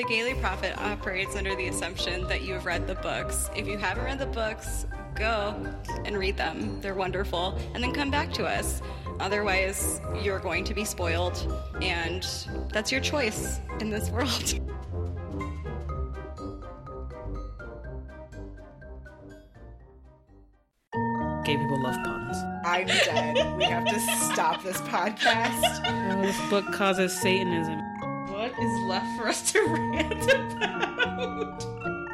The Gayly Prophet operates under the assumption that you have read the books. If you haven't read the books, go and read them. They're wonderful. And then come back to us. Otherwise, you're going to be spoiled, and that's your choice in this world. Gay people love puns. I'm dead. we have to stop this podcast. Oh, this book causes Satanism. Is left for us to rant about?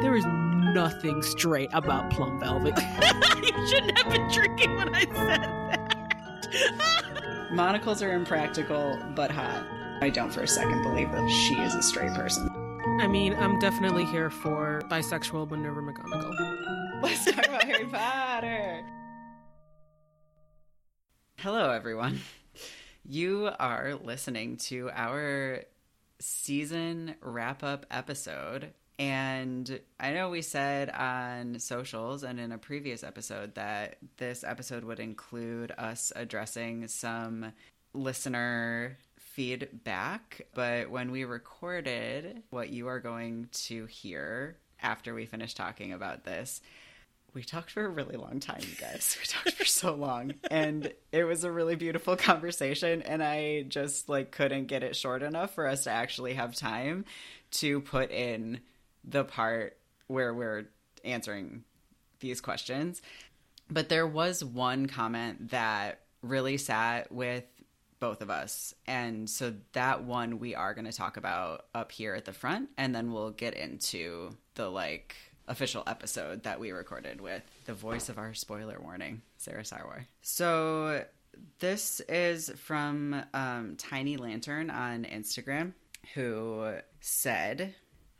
There is nothing straight about Plum Velvet. you shouldn't have been drinking when I said that. Monocles are impractical, but hot. I don't for a second believe that she is a straight person. I mean, I'm definitely here for bisexual Minerva McGonagall. Let's talk about Harry Potter. Hello, everyone. You are listening to our season wrap up episode. And I know we said on socials and in a previous episode that this episode would include us addressing some listener feedback. But when we recorded what you are going to hear after we finish talking about this, we talked for a really long time, you guys. We talked for so long. And it was a really beautiful conversation. And I just like couldn't get it short enough for us to actually have time to put in the part where we're answering these questions. But there was one comment that really sat with both of us. And so that one we are going to talk about up here at the front. And then we'll get into the like official episode that we recorded with the voice of our spoiler warning, Sarah Sarwar. So this is from um, Tiny Lantern on Instagram, who said,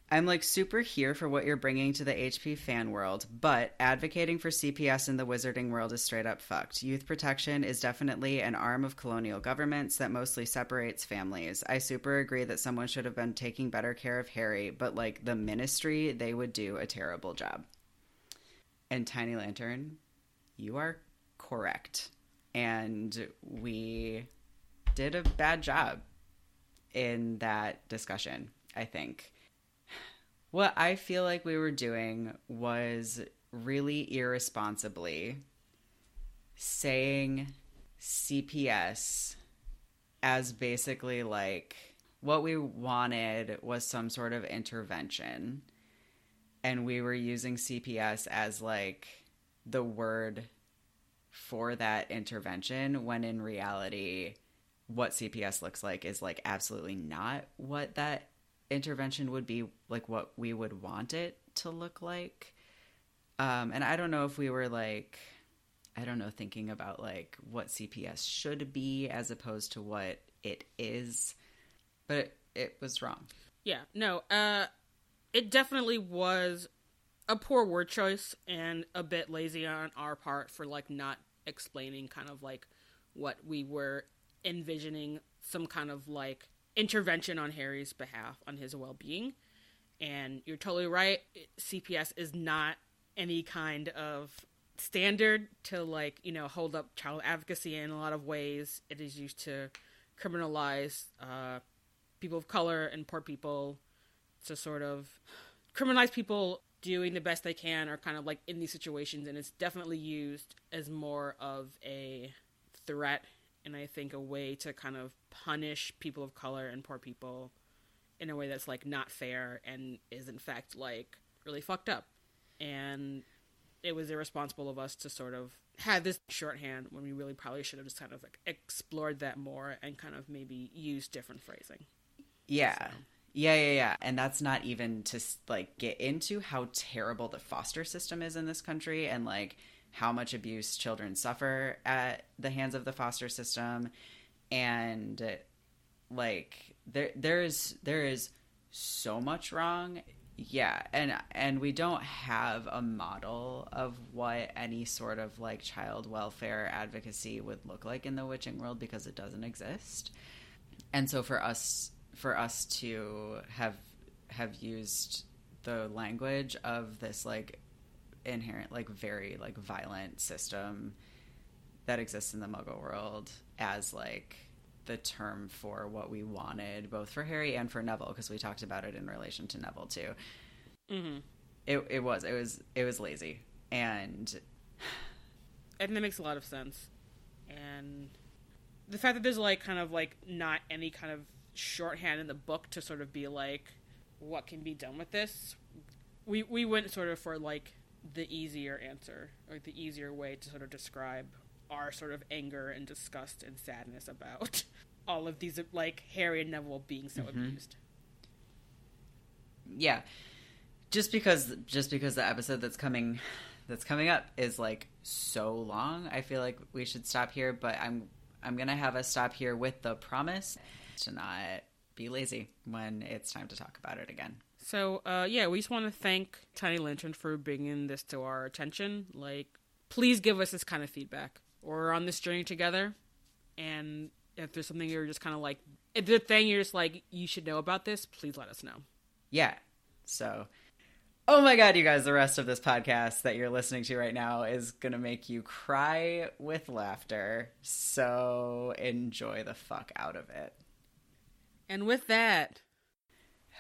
I'm like super here for what you're bringing to the HP fan world, but advocating for CPS in the wizarding world is straight up fucked. Youth protection is definitely an arm of colonial governments that mostly separates families. I super agree that someone should have been taking better care of Harry, but like the ministry, they would do a terrible job. And Tiny Lantern, you are correct. And we did a bad job in that discussion, I think what I feel like we were doing was really irresponsibly saying CPS as basically like what we wanted was some sort of intervention. And we were using CPS as like the word for that intervention when in reality, what CPS looks like is like absolutely not what that intervention would be like what we would want it to look like. Um, and I don't know if we were like, I don't know, thinking about like what CPS should be as opposed to what it is, but it, it was wrong. Yeah, no, uh, it definitely was a poor word choice and a bit lazy on our part for like not explaining kind of like what we were envisioning some kind of like intervention on Harry's behalf on his well-being. And you're totally right. CPS is not any kind of standard to like, you know, hold up child advocacy in a lot of ways. It is used to criminalize uh, people of color and poor people to sort of criminalize people doing the best they can or kind of like in these situations and it's definitely used as more of a threat and I think a way to kind of punish people of color and poor people in a way that's like not fair and is in fact like really fucked up. And it was irresponsible of us to sort of have this shorthand when we really probably should have just kind of like explored that more and kind of maybe used different phrasing. Yeah. So. Yeah, yeah, yeah. And that's not even to like get into how terrible the foster system is in this country and like how much abuse children suffer at the hands of the foster system. And like there there is there is so much wrong. Yeah. And and we don't have a model of what any sort of like child welfare advocacy would look like in the witching world because it doesn't exist. And so for us for us to have have used the language of this like inherent like very like violent system that exists in the muggle world as like the term for what we wanted, both for Harry and for Neville, because we talked about it in relation to Neville too. Mm-hmm. It it was it was it was lazy, and and that makes a lot of sense. And the fact that there's like kind of like not any kind of shorthand in the book to sort of be like what can be done with this, we we went sort of for like the easier answer, or the easier way to sort of describe our sort of anger and disgust and sadness about all of these like Harry and Neville being so Mm-hmm. abused. yeah just because just because the episode that's coming that's coming up is like so long i feel like we should stop here but i'm i'm gonna have us stop here with the promise to not be lazy when it's time to talk about it again So, uh, yeah, we just want to thank Tiny Lantern for bringing this to our attention. Like, please give us this kind of feedback. We're on this journey together, and if there's something you're just kind of like, if the thing you're just like, you should know about this, please let us know. yeah so oh my god you guys the rest of this podcast that you're listening to right now is gonna make you cry with laughter so enjoy the fuck out of it And with that,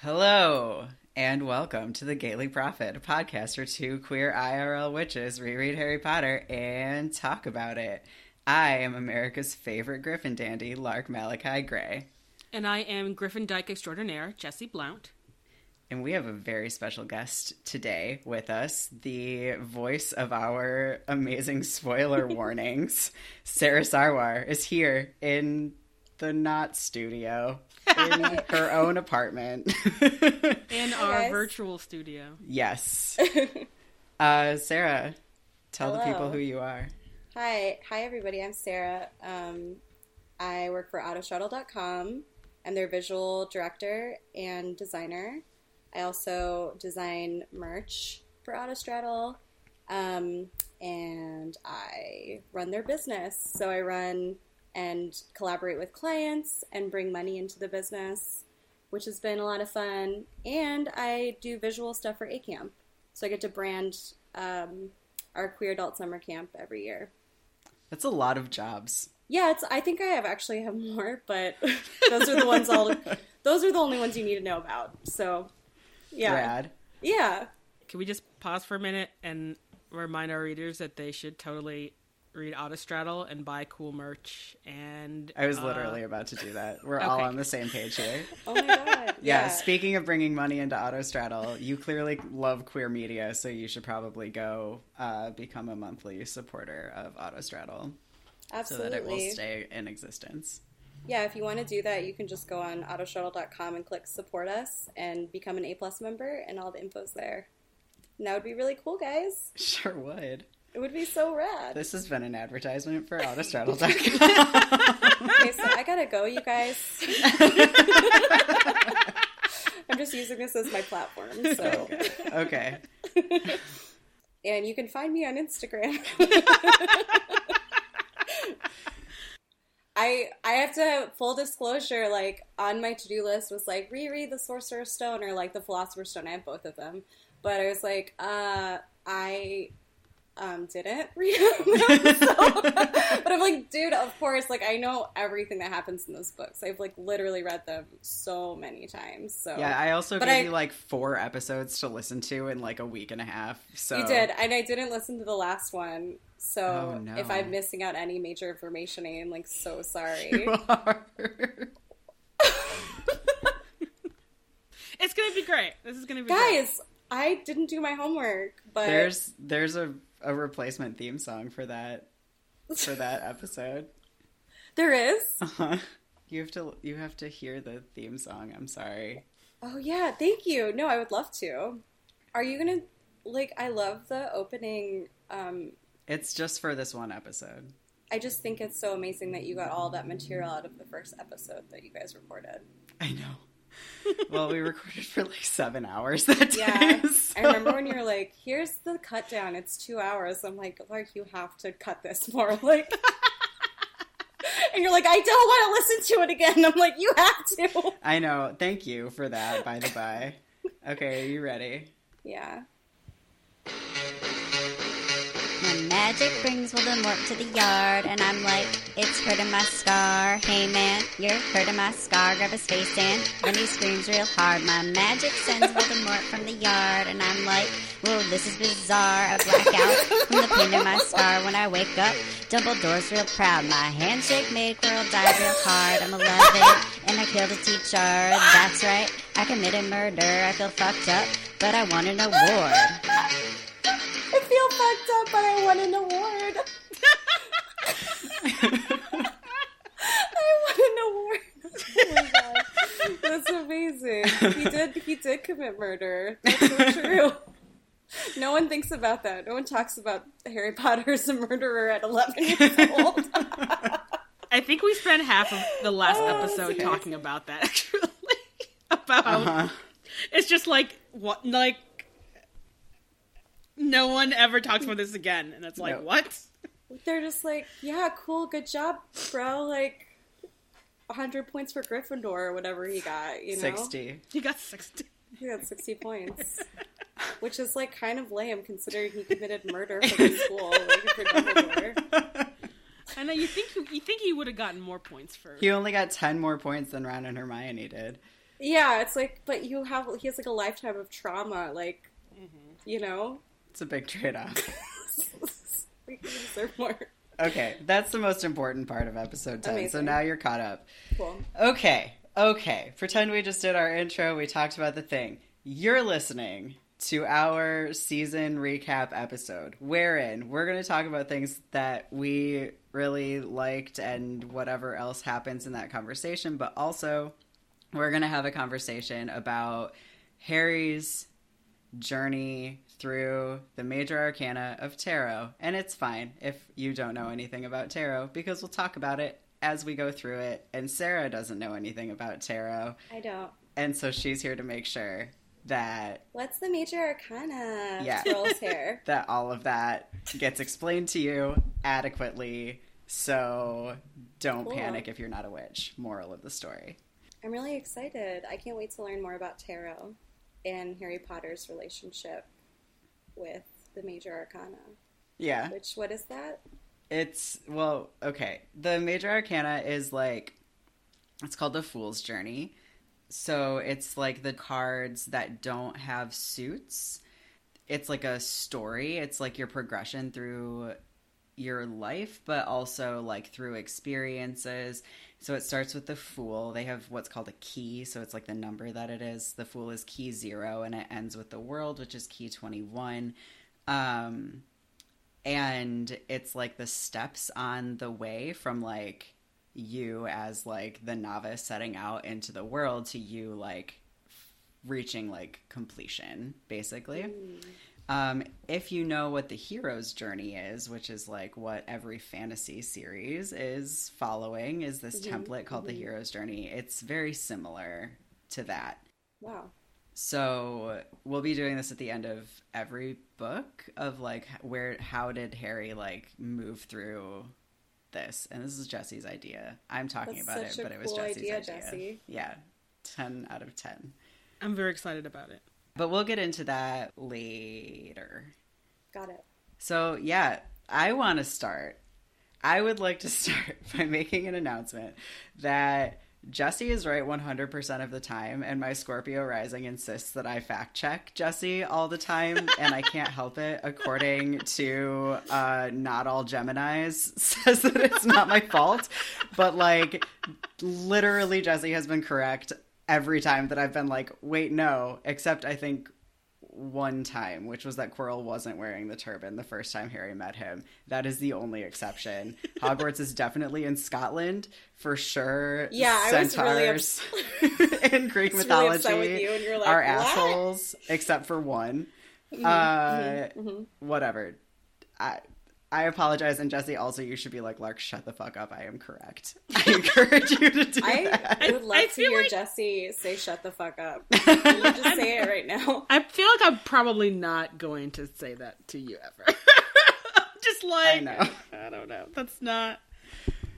Hello and welcome to the Gayly Prophet, a podcast where two queer IRL witches reread Harry Potter and talk about it. I am America's favorite Griffin dandy, Lark Malachi Gray, and I am Griffin Dyke extraordinaire, Jesse Blount. and we have a very special guest today with us, the voice of our amazing spoiler warnings. Sarah Sarwar is here in the not studio, in her own apartment. In our guys. virtual studio. Yes. uh, Sarah, tell the people who you are. Hi, hi everybody. I'm Sarah. Um, I work for Autostraddle.com. I'm their visual director and designer. I also design merch for Autostraddle, um, and I run their business. So I run and collaborate with clients and bring money into the business, which has been a lot of fun. And I do visual stuff for A Camp, so I get to brand um, our queer adult summer camp every year. That's a lot of jobs. Yeah, it's. I think I have actually have more, but those are the ones all. Those are the only ones you need to know about. So, yeah, Rad. yeah. Can we just pause for a minute and remind our readers that they should totally read Autostraddle and buy cool merch and I was uh, literally about to do that. We're all on the same page here. Oh my god. Yeah, speaking of bringing money into Autostraddle, you clearly love queer media, so you should probably go uh, become a monthly supporter of Autostraddle Absolutely. so that it will stay in existence. Yeah, if you want to do that, you can just go on autostraddle.com and click support us and become an A plus member, and all the info's there. And that would be really cool, guys. Sure would. It would be so rad. This has been an advertisement for Autostraddle.com. Okay, so I gotta go, you guys. I'm just using this as my platform, so. okay. And you can find me on Instagram. I I have to full disclosure, like on my to do list was like reread the Sorcerer's Stone or like the Philosopher's Stone. I have both of them, but I was like, uh, I um didn't read them. so, but I'm like, dude, of course, like I know everything that happens in those books. I've like literally read them so many times. So Yeah, I also But gave I- you like four episodes to listen to in like a week and a half. So You did, and I didn't listen to the last one. So Oh, no. if I'm missing out any major information, I am like so sorry. You are. It's gonna be great. This is gonna be Guys, I didn't do my homework, but there's there's a, a replacement theme song for that for that episode. there is. Uh-huh. You have to you have to hear the theme song. I'm sorry. Oh yeah, thank you. No, I would love to. Are you gonna like? I love the opening. Um, It's just for this one episode. I just think it's so amazing that you got all that material out of the first episode that you guys recorded. I know. well, we recorded for like seven hours that day. Yeah, so- I remember when you were like, "Here's the cut down. It's two hours." I'm like, "Like you have to cut this more." Like, and you're like, "I don't want to listen to it again." I'm like, "You have to." I know. Thank you for that. By the by. Okay, are you ready? Yeah. When magic brings Voldemort to the yard, and I'm like, it's hurting my scar. Hey man, you're hurting my scar. Grab his face and then he screams real hard. My magic sends Voldemort from the yard, and I'm like, whoa, this is bizarre. I black out from the pain in my scar. When I wake up, Dumbledore's real proud. My handshake made Quirrell die real hard. I'm 11 and I killed a teacher. That's right, I committed murder. I feel fucked up, but I want an award. I feel fucked up, but I won an award. I won an award. Oh my god, that's amazing. He did. He did commit murder. That's so true. No one thinks about that. No one talks about Harry Potter as a murderer at 11 years old. I think we spent half of the last Oh, episode okay. talking about that actually. about Uh-huh. it's just like what like no one ever talks about this again and it's like No. what? They're just like, yeah, cool, good job, bro. Like, 100 points for Gryffindor or whatever he got, you know? 60. He got 60. He got 60 points. Which is, like, kind of lame considering he committed murder for the school, like, for Dumbledore. I know you think you think he would have gotten more points for He only got 10 more points than Ron and Hermione did. Yeah, it's like, but you have, he has, like, a lifetime of trauma, like, mm-hmm. you know? It's a big trade off. we deserve more. Okay, that's the most important part of episode 10. So now you're caught up. Cool. Okay, okay. Pretend we just did our intro. We talked about the thing. You're listening to our season recap episode, wherein we're going to talk about things that we really liked and whatever else happens in that conversation, but also we're going to have a conversation about Harry's journey through the major arcana of tarot. And it's fine if you don't know anything about tarot because we'll talk about it as we go through it. And Sarah doesn't know anything about tarot. I don't. And so she's here to make sure that What's the major arcana? Yeah. Hair. that all of that gets explained to you adequately. So don't Cool. panic if you're not a witch. Moral of the story. I'm really excited. I can't wait to learn more about tarot and Harry Potter's relationship with the major arcana. Yeah. Which, what is that? It's well, okay. The major arcana is like it's called the Fool's Journey. So it's like the cards that don't have suits. It's like a story. It's like your progression through your life, but also like through experiences. So it starts with the Fool. They have what's called a key. So it's like the number that it is. The Fool is key zero, and it ends with the World, which is key 21. Um, and it's like the steps on the way from like you as like the novice setting out into the world to you like reaching like completion basically um, if you know what the hero's journey is which is like what every fantasy series is following is this template called the hero's journey it's very similar to that Wow. so we'll be doing this at the end of every book of like where how did Harry like move through this? And this is Jesse's idea. I'm talking That's about it, such a but it was cool Jesse's idea, idea. Jesse. Yeah. 10 out of 10. I'm very excited about it. But we'll get into that later. Got it. So, yeah, I want to start. I would like to start by making an announcement that Jesse is right 100% of the time, and my Scorpio rising insists that I fact check Jesse all the time, and I can't help it. According to uh, Not All Geminis, says that it's not my fault, but like literally, Jesse has been correct every time that I've been like, wait, no, except I think one time, which was that Quirrell wasn't wearing the turban the first time Harry met him. That is the only exception. Hogwarts is definitely in Scotland for sure. Yeah, I was really centaurs in Greek really mythology with you, like, are "What?" Mm-hmm, assholes, except for one. uh, Whatever. I. I apologize, and Jesse, also, you should be like, Lark, shut the fuck up. I am correct. I encourage you to do that. I would love I to hear like- Jesse say "shut the fuck up." Can you just say it right now? I feel like I'm probably not going to say that to you ever. Just like I know. I don't know. That's not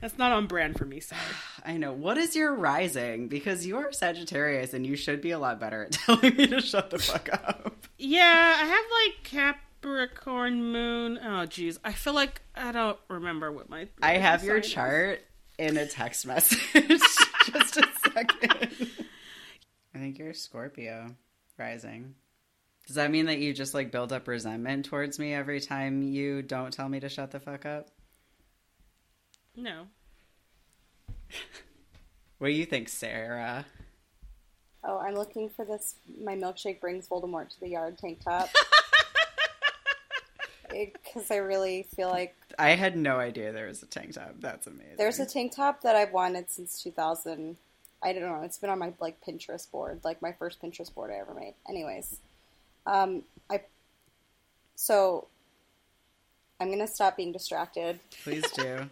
that's not on brand for me, sorry. I know. What is your rising? Because you are Sagittarius and you should be a lot better at telling me to shut the fuck up. Yeah, I have like Cap Capricorn moon. Oh, geez. I feel like I don't remember what my. I have your sign is. chart in a text message. Just a second. I think you're a Scorpio rising. Does that mean that you just like build up resentment towards me every time you don't tell me to shut the fuck up? No. What do you think, Sarah? Oh, I'm looking for this. My milkshake brings Voldemort to the yard tank top. Because I really feel like I had no idea there was a tank top. That's amazing. there's a tank top that I've wanted since 2000. I don't know. It's been on my like Pinterest board, like my first Pinterest board I ever made. Anyways, um, I so I'm gonna stop being distracted. Please do.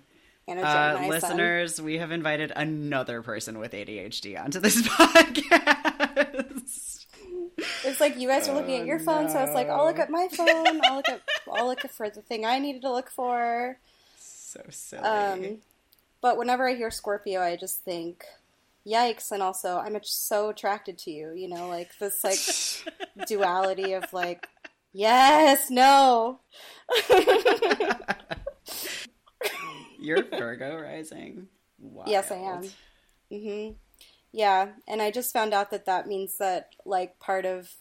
And a Uh, listeners, we have invited another person with ADHD onto this podcast. It's like you guys are looking at your phone, so it's like I'll look at my phone. I'll look at I'll look for the thing I needed to look for. so silly. Um, but whenever I hear Scorpio, I just think, yikes! And also, I'm so attracted to you. You know, like this like duality of like, yes, no. You're Virgo rising. Yes, I am. Wild. Yeah, and I just found out that that means that like part of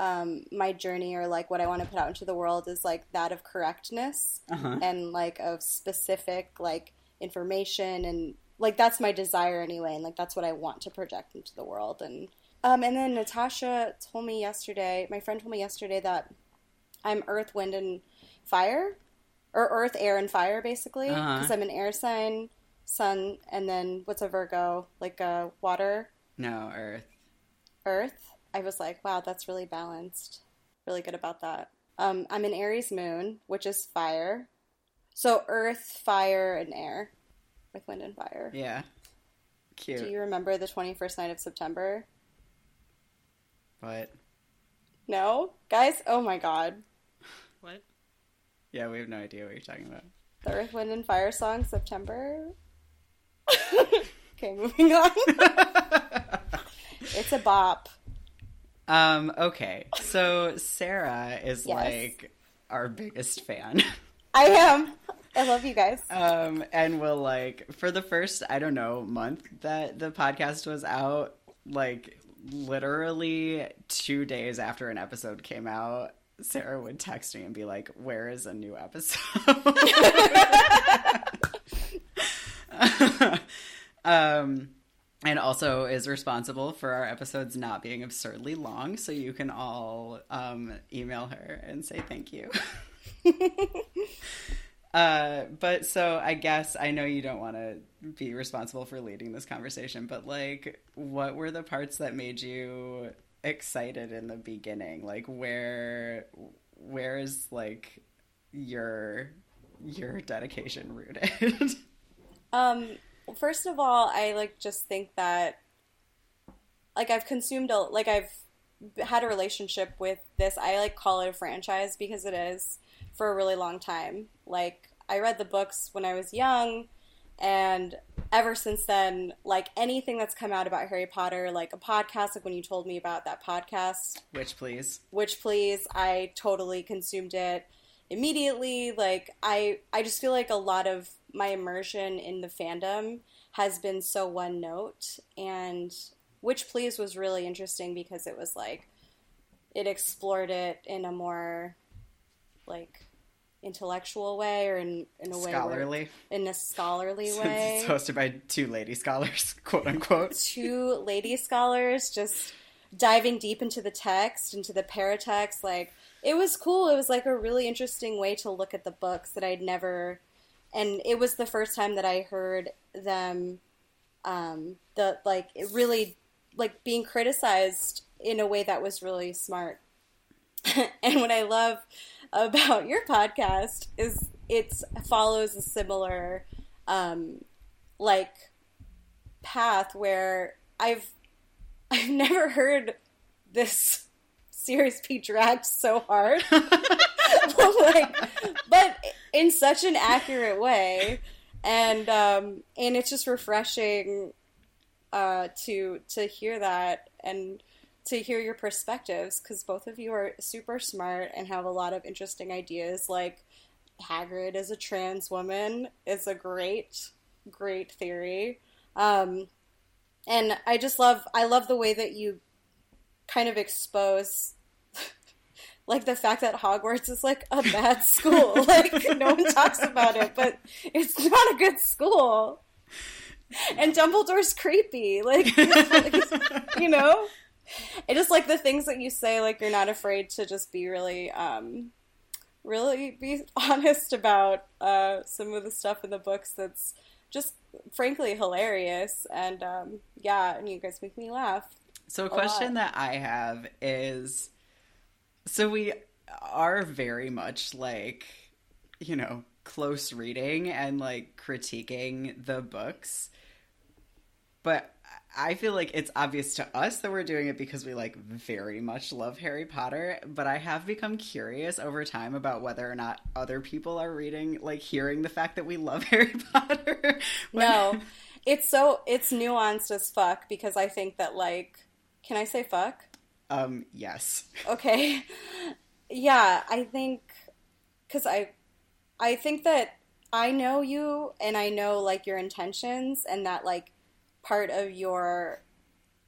um, my journey or like what I want to put out into the world is like that of correctness Uh-huh. and like of specific like information and like that's my desire anyway, and like that's what I want to project into the world. And um, and then Natasha told me yesterday, my friend told me yesterday that I'm Earth, Wind, and Fire, or Earth, Air, and Fire, basically, Uh-huh. because I'm an air sign, Sun, and then what's a Virgo? Like a water, No, Earth. Earth. I was like, wow, that's really balanced. Really good about that. Um, I'm an Aries moon, which is fire. So Earth, fire, and air. Earth, wind, and fire. Yeah. Cute. Do you remember the 21st night of September? What? No? Guys, oh my god. What? Yeah, we have no idea what you're talking about. The Earth, Wind, and Fire song, September. okay, moving on. it's a bop. Um, okay. So Sarah is Yes. like our biggest fan. I am. I love you guys. um, and we'll like for the first, I don't know, month that the podcast was out, like literally two days after an episode came out, Sarah would text me and be like, Where is a new episode? um and also is responsible for our episodes not being absurdly long, so you can all um, email her and say thank you. uh, but so I guess I know you don't want to be responsible for leading this conversation, but like, what were the parts that made you excited in the beginning? Like, where, where is like your your dedication rooted? Um, first of all, I like just think that like I've consumed a like I've had a relationship with this. I like call it a franchise because it is for a really long time. Like I read the books when I was young and ever since then like anything that's come out about Harry Potter, like a podcast like when you told me about that podcast, Witch, please, Witch Please i totally consumed it immediately like i i just feel like a lot of my immersion in the fandom has been so one note and Witch Please was really interesting because it was like it explored it in a more like intellectual way or in, in a way where- scholarly. in a scholarly Since way it's hosted by two lady scholars, quote unquote. two lady scholars just diving deep into the text, into the paratext. Like, it was cool. It was like a really interesting way to look at the books that I'd never. And it was the first time that I heard them, um, the like really like being criticized in a way that was really smart. and what I love about your podcast is it follows a similar, um, like path where I've I've never heard this series be dragged so hard. like, but in such an accurate way. And um, and it's just refreshing uh, to to hear that and to hear your perspectives because both of you are super smart and have a lot of interesting ideas. Like Hagrid is a trans woman is a great, great theory. Um, and I just love I love the way that you kind of expose like the fact that Hogwarts is like a bad school. like no one talks about it, but it's not a good school. And Dumbledore's creepy. Like, like you know? It just like the things that you say like you're not afraid to just be really um really be honest about uh some of the stuff in the books that's just frankly hilarious and um yeah, and you guys make me laugh. So, a question that I have is so we are very much like, you know, close reading and like critiquing the books. But I feel like it's obvious to us that we're doing it because we like very much love Harry Potter, but I have become curious over time about whether or not other people are reading like hearing the fact that we love Harry Potter. When... No. It's so it's nuanced as fuck because I think that like can I say fuck? Um, yes. Okay. Yeah, I think because I, I think that I know you and I know like your intentions and that like part of your,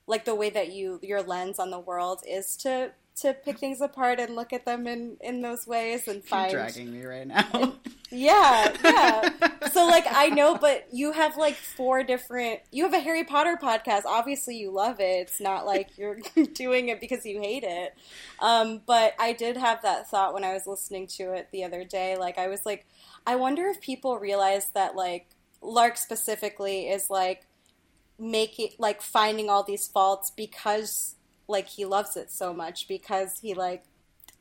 like the way that you your lens on the world is to to pick things apart and look at them in in those ways and find You're dragging me right now. And, yeah, yeah. so like I know, but you have like four different. You have a Harry Potter podcast. Obviously, you love it. It's not like you're doing it because you hate it. Um, but I did have that thought when I was listening to it the other day. Like I was like, I wonder if people realize that like Lark specifically is like making like finding all these faults because like he loves it so much because he like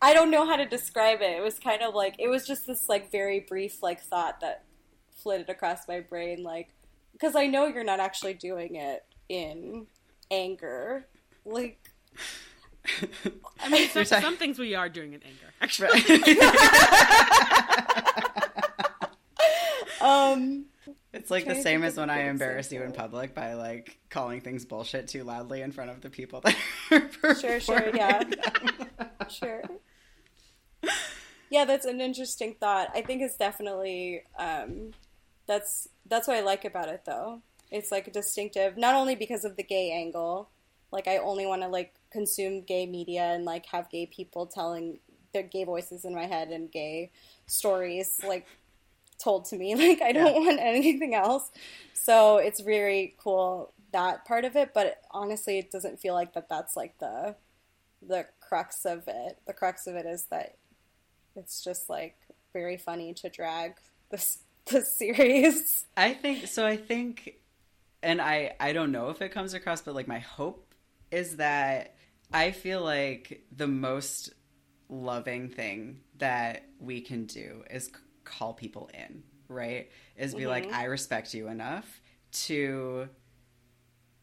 I don't know how to describe it. It was kind of like it was just this like very brief like thought that flitted across my brain like because I know you're not actually doing it in anger. Like I mean some, some things we are doing in anger actually. um it's like the same as when I embarrass you in public by like calling things bullshit too loudly in front of the people that are Sure, sure, yeah. sure. Yeah, that's an interesting thought. I think it's definitely um, that's that's what I like about it though. It's like distinctive, not only because of the gay angle. Like I only want to like consume gay media and like have gay people telling their gay voices in my head and gay stories. Like told to me. Like I don't yeah. want anything else. So it's very cool that part of it, but honestly, it doesn't feel like that. That's like the the crux of it. The crux of it is that it's just like very funny to drag this this series. I think so. I think, and I I don't know if it comes across, but like my hope is that I feel like the most loving thing that we can do is call people in, right? Is be mm-hmm. like, I respect you enough to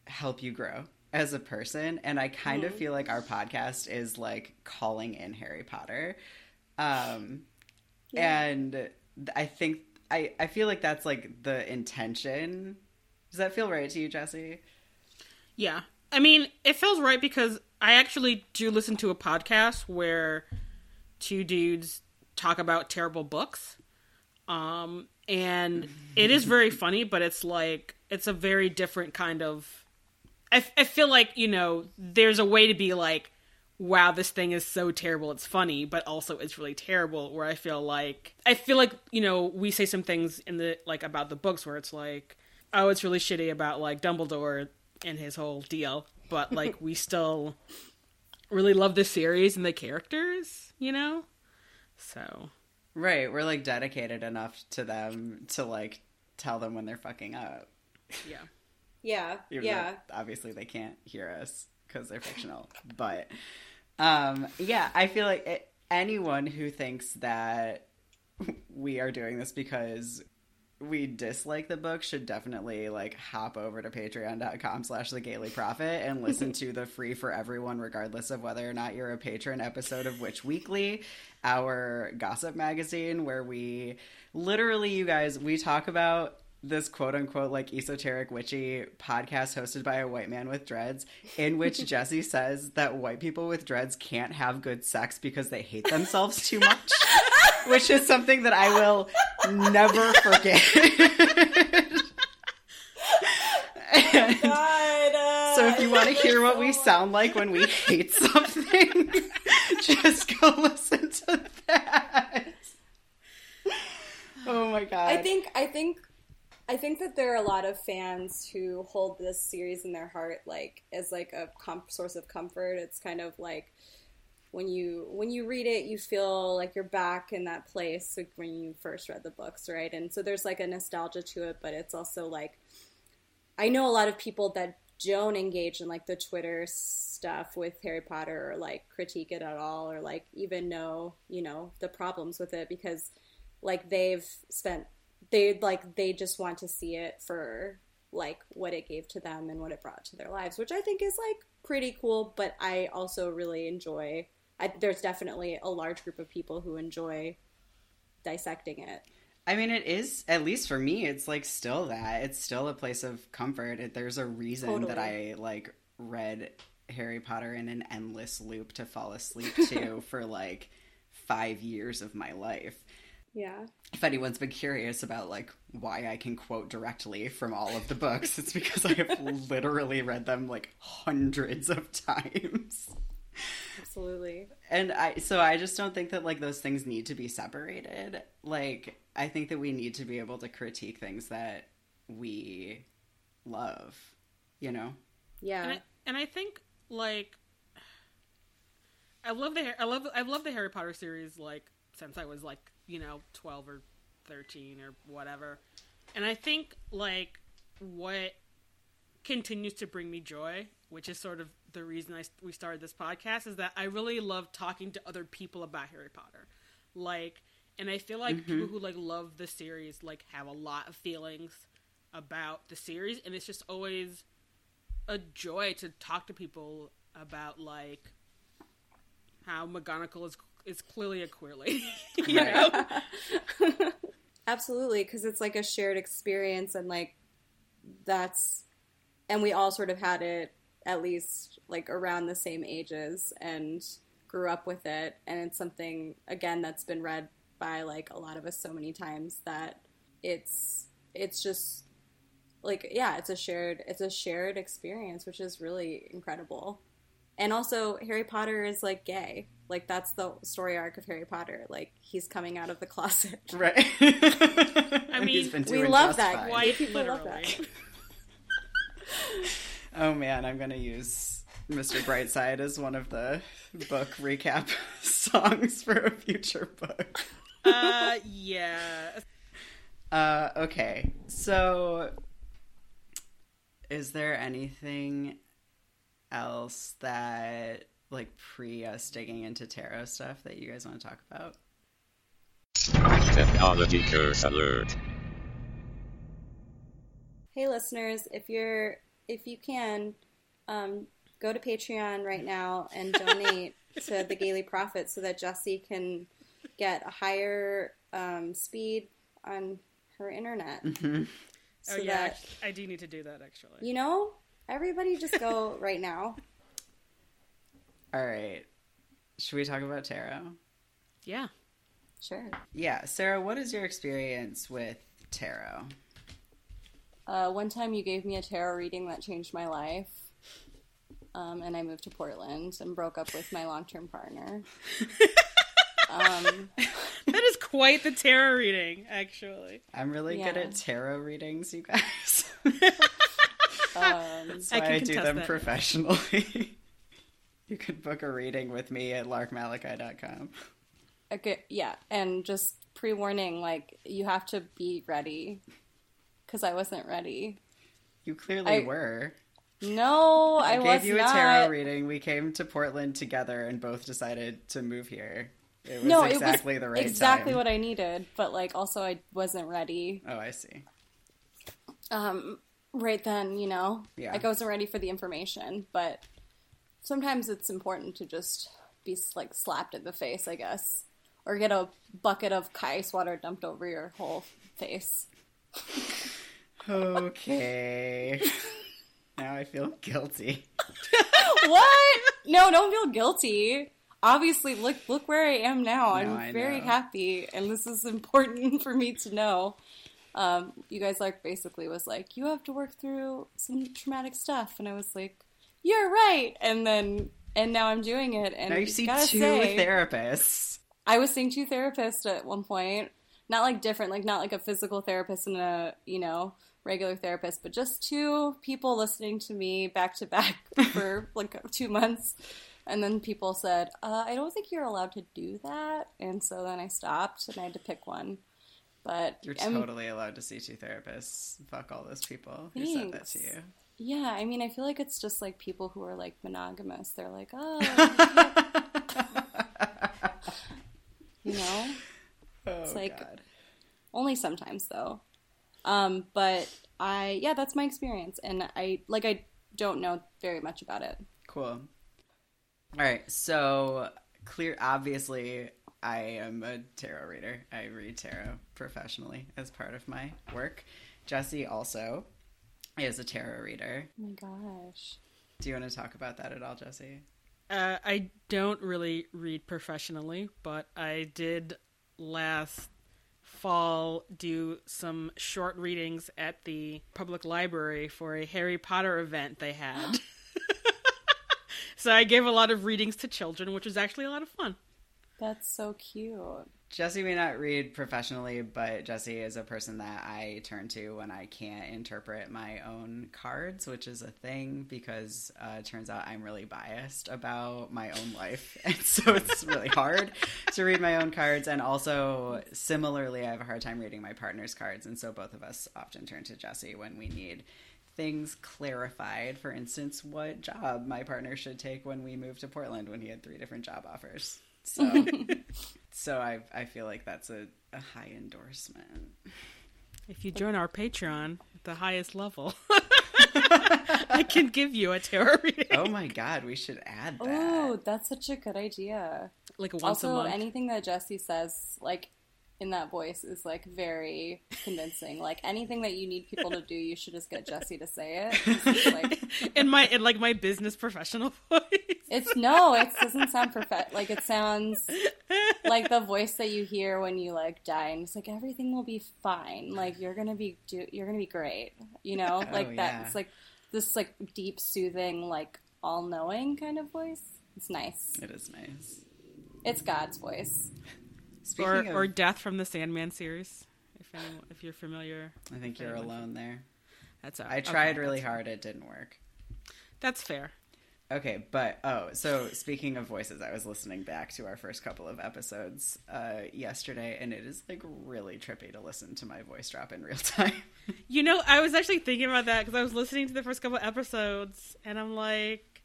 help you grow as a person. And I kind mm-hmm. of feel like our podcast is like calling in Harry Potter. Um, yeah. And I think, I, I feel like that's like the intention. Does that feel right to you, Jesse? Yeah. I mean, it feels right because I actually do listen to a podcast where two dudes talk about terrible books. Um, and it is very funny, but it's like it's a very different kind of. I, I feel like you know there's a way to be like, wow, this thing is so terrible, it's funny, but also it's really terrible. Where I feel like I feel like you know we say some things in the like about the books where it's like, oh, it's really shitty about like Dumbledore and his whole deal, but like we still really love the series and the characters, you know. So Right, we're like dedicated enough to them to like tell them when they're fucking up. Yeah. Yeah. yeah. Obviously they can't hear us cuz they're fictional. but um yeah, I feel like it, anyone who thinks that we are doing this because we dislike the book should definitely like hop over to patreon.com slash the gayly prophet and listen to the free for everyone regardless of whether or not you're a patron episode of witch weekly our gossip magazine where we literally you guys we talk about this quote unquote like esoteric witchy podcast hosted by a white man with dreads in which Jesse says that white people with dreads can't have good sex because they hate themselves too much, which is something that I will never forget. Uh, so if you want to hear what we sound like when we hate something, just go listen to that. Oh my god. I think I think I think that there are a lot of fans who hold this series in their heart like as like a com- source of comfort. It's kind of like when you when you read it, you feel like you're back in that place like when you first read the books, right? And so there's like a nostalgia to it, but it's also like I know a lot of people that don't engage in like the Twitter stuff with Harry Potter or like critique it at all or like even know, you know, the problems with it because like they've spent they like they just want to see it for like what it gave to them and what it brought to their lives, which I think is like pretty cool, but I also really enjoy I, there's definitely a large group of people who enjoy dissecting it. I mean, it is at least for me. It's like still that. It's still a place of comfort. It, there's a reason that I like read Harry Potter in an endless loop to fall asleep to for like five years of my life. Yeah. If anyone's been curious about like why I can quote directly from all of the books, it's because I have literally read them like hundreds of times. Absolutely. And I so I just don't think that like those things need to be separated. Like I think that we need to be able to critique things that we love, you know? Yeah. and I, and I think like I love the I love I've loved the Harry Potter series like since I was like you know twelve or thirteen or whatever, and I think like what continues to bring me joy, which is sort of the reason I we started this podcast, is that I really love talking to other people about Harry Potter, like, and I feel like people mm-hmm. who like love the series like have a lot of feelings about the series, and it's just always a joy to talk to people about like how McGonagall is is clearly a queer lady. you know? Absolutely, because it's like a shared experience, and like that's, and we all sort of had it at least like around the same ages and grew up with it, and it's something again that's been read by like a lot of us so many times that it's it's just like yeah, it's a shared it's a shared experience, which is really incredible. And also, Harry Potter is like gay. Like that's the story arc of Harry Potter. Like he's coming out of the closet. Right. I mean, we love that. fine. Quite People love literally. Oh man, I'm gonna use Mr. Brightside as one of the book recap songs for a future book. uh, yeah. Uh, okay, so is there anything else that, like, pre us digging into tarot stuff that you guys want to talk about? Technology curse alert. Hey listeners, if you're if you can, um, go to Patreon right now and donate to the Gayly Prophet so that Jessie can get a higher um, speed on her internet. So oh yeah, that I do need to do that actually. you know, everybody just go right now. All right, should we talk about tarot? Yeah. Sure. Yeah, Sarah, what is your experience with tarot? Uh, one time you gave me a tarot reading that changed my life. Um, and I moved to Portland and broke up with my long term partner. um, That is quite the tarot reading, actually. I'm really good at tarot readings, you guys. um, That's I why can I, do them that. professionally. you can book a reading with me at larkmalachi.com. okay, yeah, and just pre warning, like, you have to be ready. Because I wasn't ready. You clearly I- were. No, I, I was gave you not. a tarot reading. We came to Portland together and both decided to move here. It was no, exactly it was the right exactly time. what I needed, but like also I wasn't ready. Oh, I see. Um, right then, you know, Yeah. like I wasn't ready for the information. But sometimes it's important to just be like slapped in the face, I guess, or get a bucket of ice water dumped over your whole face. Okay. now I feel guilty. what? No, don't feel guilty. Obviously, look look where I am now. No, I'm I very know. happy, and this is important for me to know. Um, you guys like basically was like, you have to work through some traumatic stuff, and I was like, you're right. And then and now I'm doing it, and Now you see two say, therapists. I was seeing two therapists at one point. Not like different, like not like a physical therapist and a, you know, regular therapist, but just two people listening to me back to back for like two months. And then people said, uh, I don't think you're allowed to do that. And so then I stopped and I had to pick one. But You're I'm- totally allowed to see two therapists. Fuck all those people who said that to you. yeah, I mean, I feel like it's just like people who are like monogamous. They're like, oh, you know? oh, like- God. only sometimes though um but i yeah that's my experience and i like i don't know very much about it Cool. All right. So clear. Obviously, I am a tarot reader. I read tarot professionally as part of my work. Jesse also is a tarot reader. oh my gosh Do you want to talk about that at all, Jesse? Uh, I don't really read professionally, but I did last fall do some short readings at the public library for a Harry Potter event they had. so I gave a lot of readings to children, which was actually a lot of fun. that's so cute Jesse may not read professionally, but Jesse is a person that I turn to when I can't interpret my own cards, which is a thing because uh, it turns out I'm really biased about my own life. And so it's really hard to read my own cards. And also, similarly, I have a hard time reading my partner's cards. And so both of us often turn to Jesse when we need things clarified. For instance, what job my partner should take when we moved to Portland when he had three different job offers. So. So I I feel like that's a, a high endorsement. If you join our Patreon at the highest level, I can give you a tarot reading. Oh my god, we should add that. oh that's such a good idea Like once also a month. anything that jesse says like in that voice is like very convincing like anything that you need people to do you should just get jesse to say it. like in my in like my business professional voice. It's no, it doesn't sound perfect. Like it sounds like the voice that you hear when you like die, and it's like everything will be fine. Like you're gonna be, do- you're gonna be great. You know, oh, like that. yeah. It's like this, like deep, soothing, like all-knowing kind of voice. It's nice. It is nice. It's God's voice. Speaking or of, or Death from the Sandman series. If anyone, if you're familiar, I think you're alone there. that's all. I tried okay, really hard, it didn't work. That's fair. Okay, but oh, so speaking of voices, I was listening back to our first couple of episodes uh, yesterday, and it is like really trippy to listen to my voice drop in real time. You know, I was actually thinking about that because I was listening to the first couple episodes, and I'm like,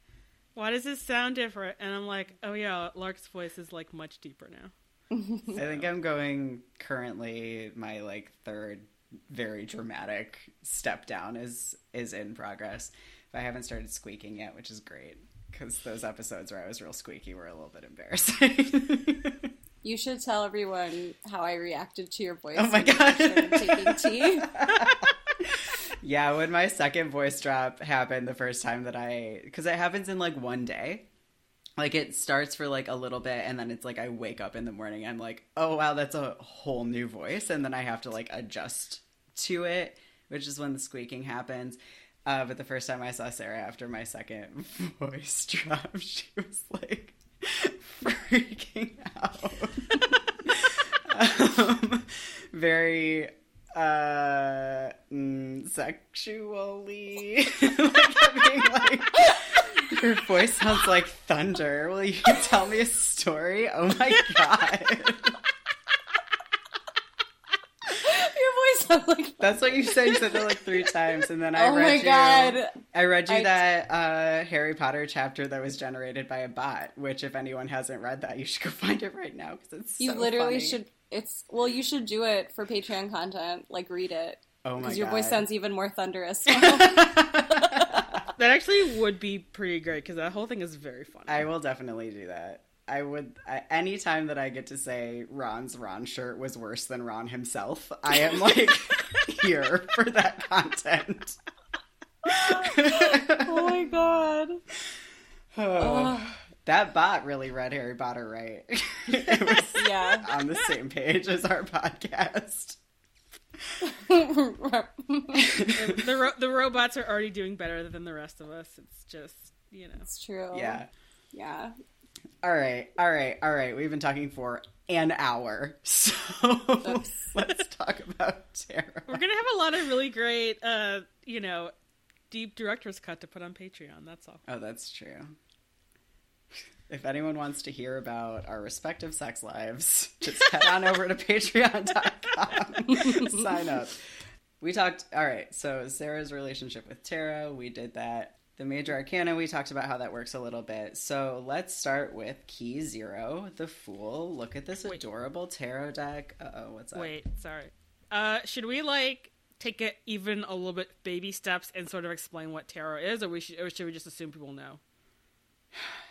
why does this sound different? And I'm like, oh yeah, Lark's voice is like much deeper now. I think I'm going currently my like third very dramatic step down is is in progress. But I haven't started squeaking yet, which is great because those episodes where I was real squeaky were a little bit embarrassing. You should tell everyone how I reacted to your voice. Oh my God. taking tea. yeah, when my second voice drop happened the first time that I because it happens in like one day. Like it starts for like a little bit and then it's like I wake up in the morning I'm like, "Oh wow, that's a whole new voice." And then I have to like adjust to it, which is when the squeaking happens. Uh, but the first time I saw Sarah after my second voice drop, she was like freaking out. um, very uh mm, sexually like, being like your voice sounds like thunder will you tell me a story oh my god your voice sounds like. that's what you said you said that like three times and then i Oh read my you god! i read you I- that uh harry potter chapter that was generated by a bot which if anyone hasn't read that you should go find it right now because it's You so literally funny. should. It's well, you should do it for Patreon content. Like read it oh my because god your voice sounds even more thunderous. That actually would be pretty great because that whole thing is very funny. I will definitely do that. I would I, anytime that I get to say Ron's Ron shirt was worse than Ron himself, I am like here for that content. oh my god. Oh, that bot really read Harry Potter right. it was Yeah. on the same page as our podcast. the ro- the robots are already doing better than the rest of us. It's just you know. It's true. Yeah. Yeah. All right, all right, all right. We've been talking for an hour, so let's talk about tarot. We're gonna have a lot of really great, uh, you know, deep director's cut to put on Patreon. That's all. Oh, that's true. If anyone wants to hear about our respective sex lives, just head on over to patreon.com. Sign up. We talked, all right, so Sarah's relationship with tarot, we did that. The major arcana, we talked about how that works a little bit. So let's start with key zero, the Fool. Look at this Wait. adorable tarot deck. Uh oh, what's up? Wait, sorry. Uh, should we like take it even a little bit baby steps and sort of explain what tarot is, or we should, or should we just assume people know?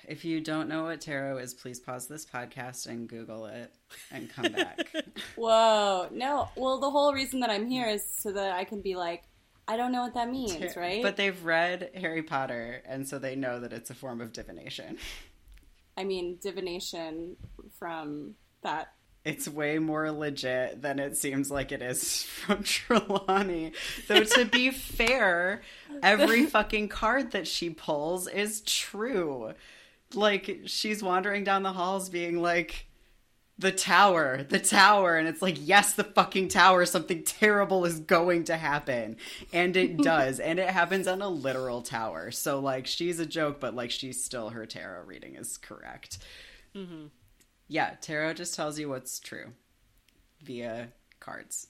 If you don't know what tarot is, please pause this podcast and Google it and come back. Whoa. No. Well, the whole reason that I'm here is so that I can be like, I don't know what that means, right? But they've read Harry Potter, and so they know that it's a form of divination. I mean, divination from that. It's way more legit than it seems like it is from Trelawney. Though, to be fair, every fucking card that she pulls is true. Like, she's wandering down the halls being like, the tower, the tower. And it's like, yes, the fucking tower. Something terrible is going to happen. And it does. and it happens on a literal tower. So, like, she's a joke, but, like, she's still, her tarot reading is correct. Mm-hmm. Yeah, tarot just tells you what's true via cards.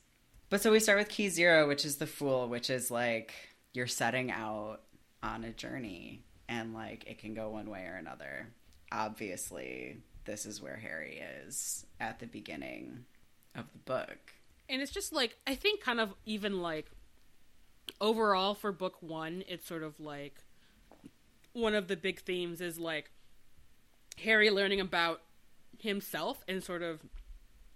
But so we start with key zero, which is the fool, which is like you're setting out on a journey and like it can go one way or another. Obviously, this is where Harry is at the beginning of the book. And it's just like I think kind of even like overall for book one, it's sort of like one of the big themes is like Harry learning about himself and sort of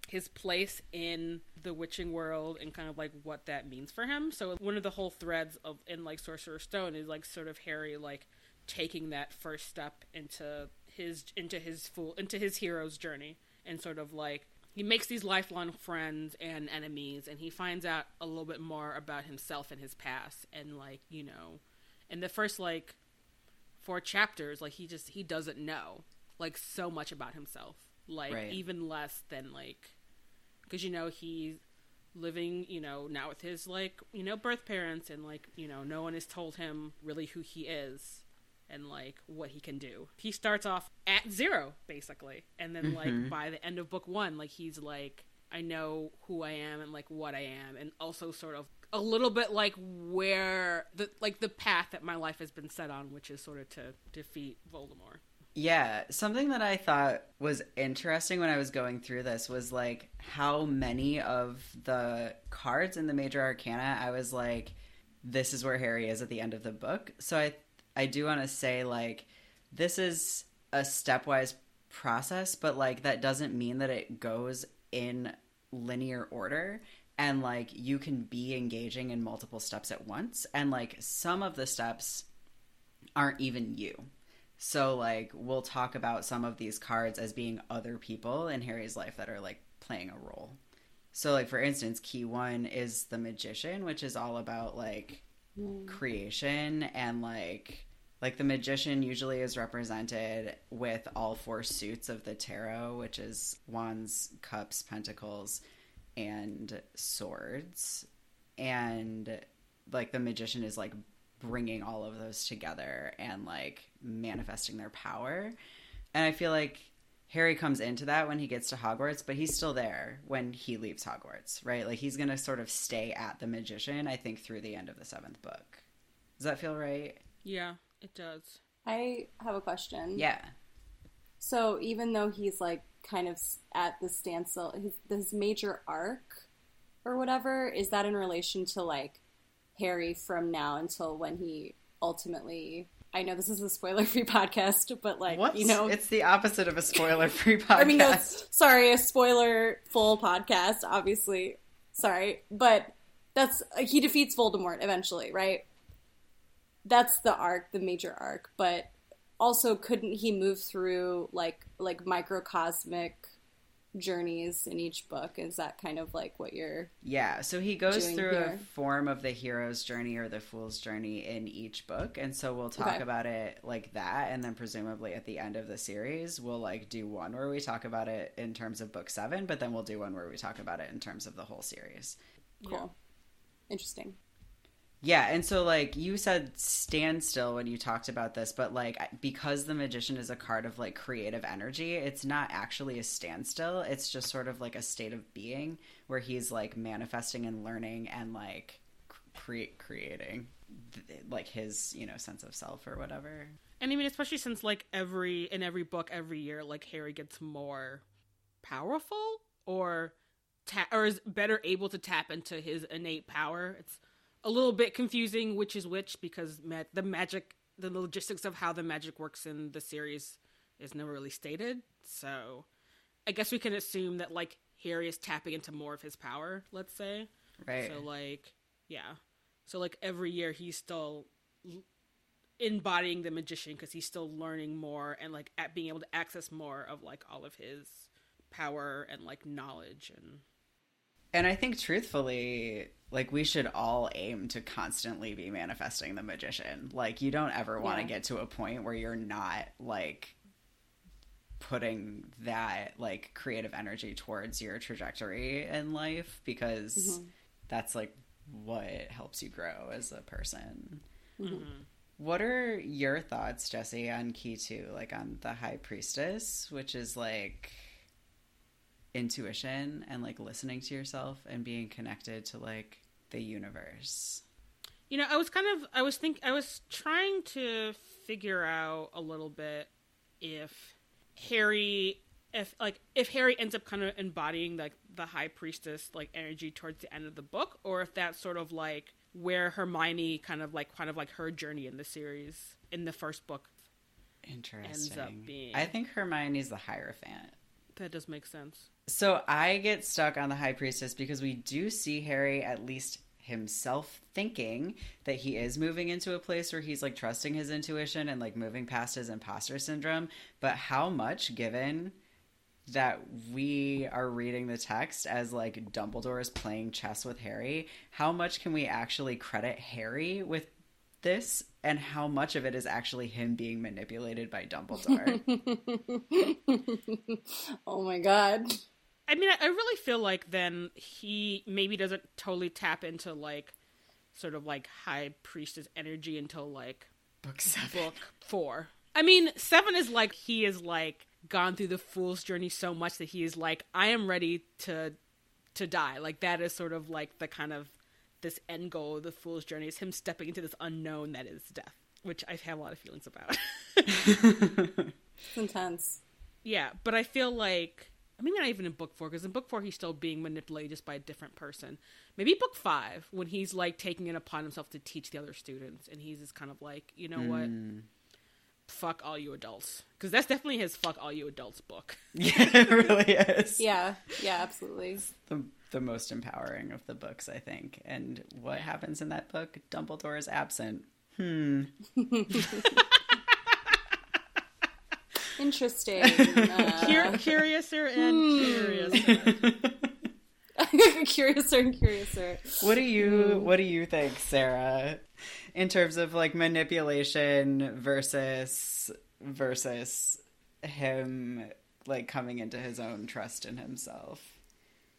his place in the witching world and kind of like what that means for him. So one of the whole threads of in like Sorcerer's Stone is like sort of Harry like taking that first step into his into his full into his hero's journey and sort of like he makes these lifelong friends and enemies and he finds out a little bit more about himself and his past and like you know in the first like four chapters like he just he doesn't know like so much about himself like Right. even less than like because you know he's living you know now with his like you know birth parents and like you know no one has told him really who he is and like what he can do. He starts off at zero basically and then like mm-hmm. by the end of book one like he's like i know who i am and like what i am and also sort of a little bit like where the like the path that my life has been set on which is sort of to defeat voldemort Yeah, something that I thought was interesting when I was going through this was like how many of the cards in the major arcana I was like this is where Harry is at the end of the book. So I I do want to say like this is a stepwise process, but like that doesn't mean that it goes in linear order and like you can be engaging in multiple steps at once and like some of the steps aren't even you. So like we'll talk about some of these cards as being other people in Harry's life that are like playing a role. So like for instance, key 1 is the magician, which is all about like hmm. creation and like like the magician usually is represented with all four suits of the tarot, which is wands, cups, pentacles, and swords. And like the magician is like bringing all of those together and like manifesting their power. And I feel like Harry comes into that when he gets to Hogwarts, but he's still there when he leaves Hogwarts, right? Like he's going to sort of stay at the magician, I think, through the end of the seventh book. Does that feel right? yeah it does I have a question. Yeah. So even though he's like kind of at the standstill, his, his major arc or whatever, is that in relation to like Harry from now until when he ultimately I know this is a spoiler-free podcast, but like What? you know, it's the opposite of a spoiler-free podcast. I mean, no, sorry, a spoiler-full podcast, obviously. Sorry, but that's he defeats Voldemort eventually, right? That's the arc, the major arc. But also, couldn't he move through like like microcosmic journeys in each book? Is that kind of like what you're? Yeah, so he goes through here. a form of the hero's journey or the fool's journey in each book, and so we'll talk Okay. about it like that, and then presumably at the end of the series, we'll like do one where we talk about it in terms of book seven, but then we'll do one where we talk about it in terms of the whole series. Cool, interesting. Yeah, and so like you said standstill when you talked about this, but like because the magician is a card of like creative energy, it's not actually a standstill. It's just sort of like a state of being where he's like manifesting and learning and like cre- creating like his, you know, sense of self or whatever. And I mean, especially since like every in every book every year, like Harry gets more powerful or ta- or is better able to tap into his innate power. It's a little bit confusing which is which because ma- the magic, the logistics of how the magic works in the series is never really stated. So I guess we can assume that like Harry is tapping into more of his power. Let's say. Right. So like, yeah. So like every year he's still embodying the magician because he's still learning more and like at being able to access more of like all of his power and like knowledge and And I think truthfully, like we should all aim to constantly be manifesting the magician. Like you don't ever want to Yeah. get to a point where you're not like putting that like creative energy towards your trajectory in life because mm-hmm. that's like what helps you grow as a person. Mm-hmm. Mm-hmm. What are your thoughts, Jesse, on key two, like on the high priestess, which is like intuition and like listening to yourself and being connected to like the universe. you know i was kind of i was think i was trying to figure out a little bit if harry if like if harry ends up kind of embodying like the high priestess like energy towards the end of the book or if that's sort of like where hermione kind of like kind of like her journey in the series in the first book Interesting. Ends up being- I think Hermione's the Hierophant. that does make sense So I get stuck on the High Priestess because we do see Harry at least himself thinking that he is moving into a place where he's like trusting his intuition and like moving past his imposter syndrome. But how much, given that we are reading the text as like Dumbledore is playing chess with Harry, how much can we actually credit Harry with this? And how much of it is actually him being manipulated by Dumbledore? Oh my god. I mean, I, I really feel like then he maybe doesn't totally tap into like sort of like high priestess energy until like Book seven. book four. I mean, seven is like he is like gone through the fool's journey so much that he is like, I am ready to to die. Like that is sort of like the kind of this end goal of the fool's journey is him stepping into this unknown that is death, which I have a lot of feelings about. It's intense. Yeah, but I feel like maybe not even in book four because in book four he's still being manipulated just by a different person. Maybe book five when he's like taking it upon himself to teach the other students, and he's just kind of like, you know what, mm. fuck all you adults, because that's definitely his fuck all you adults book. yeah, it really is. Yeah, yeah, absolutely. the the most empowering of the books, I think. And what happens in that book? Dumbledore is absent. Hmm. Interesting. Uh, Cur- curiouser and curiouser. curiouser and curiouser. What do you what do you think, Sarah, in terms of like manipulation versus versus him like coming into his own trust in himself?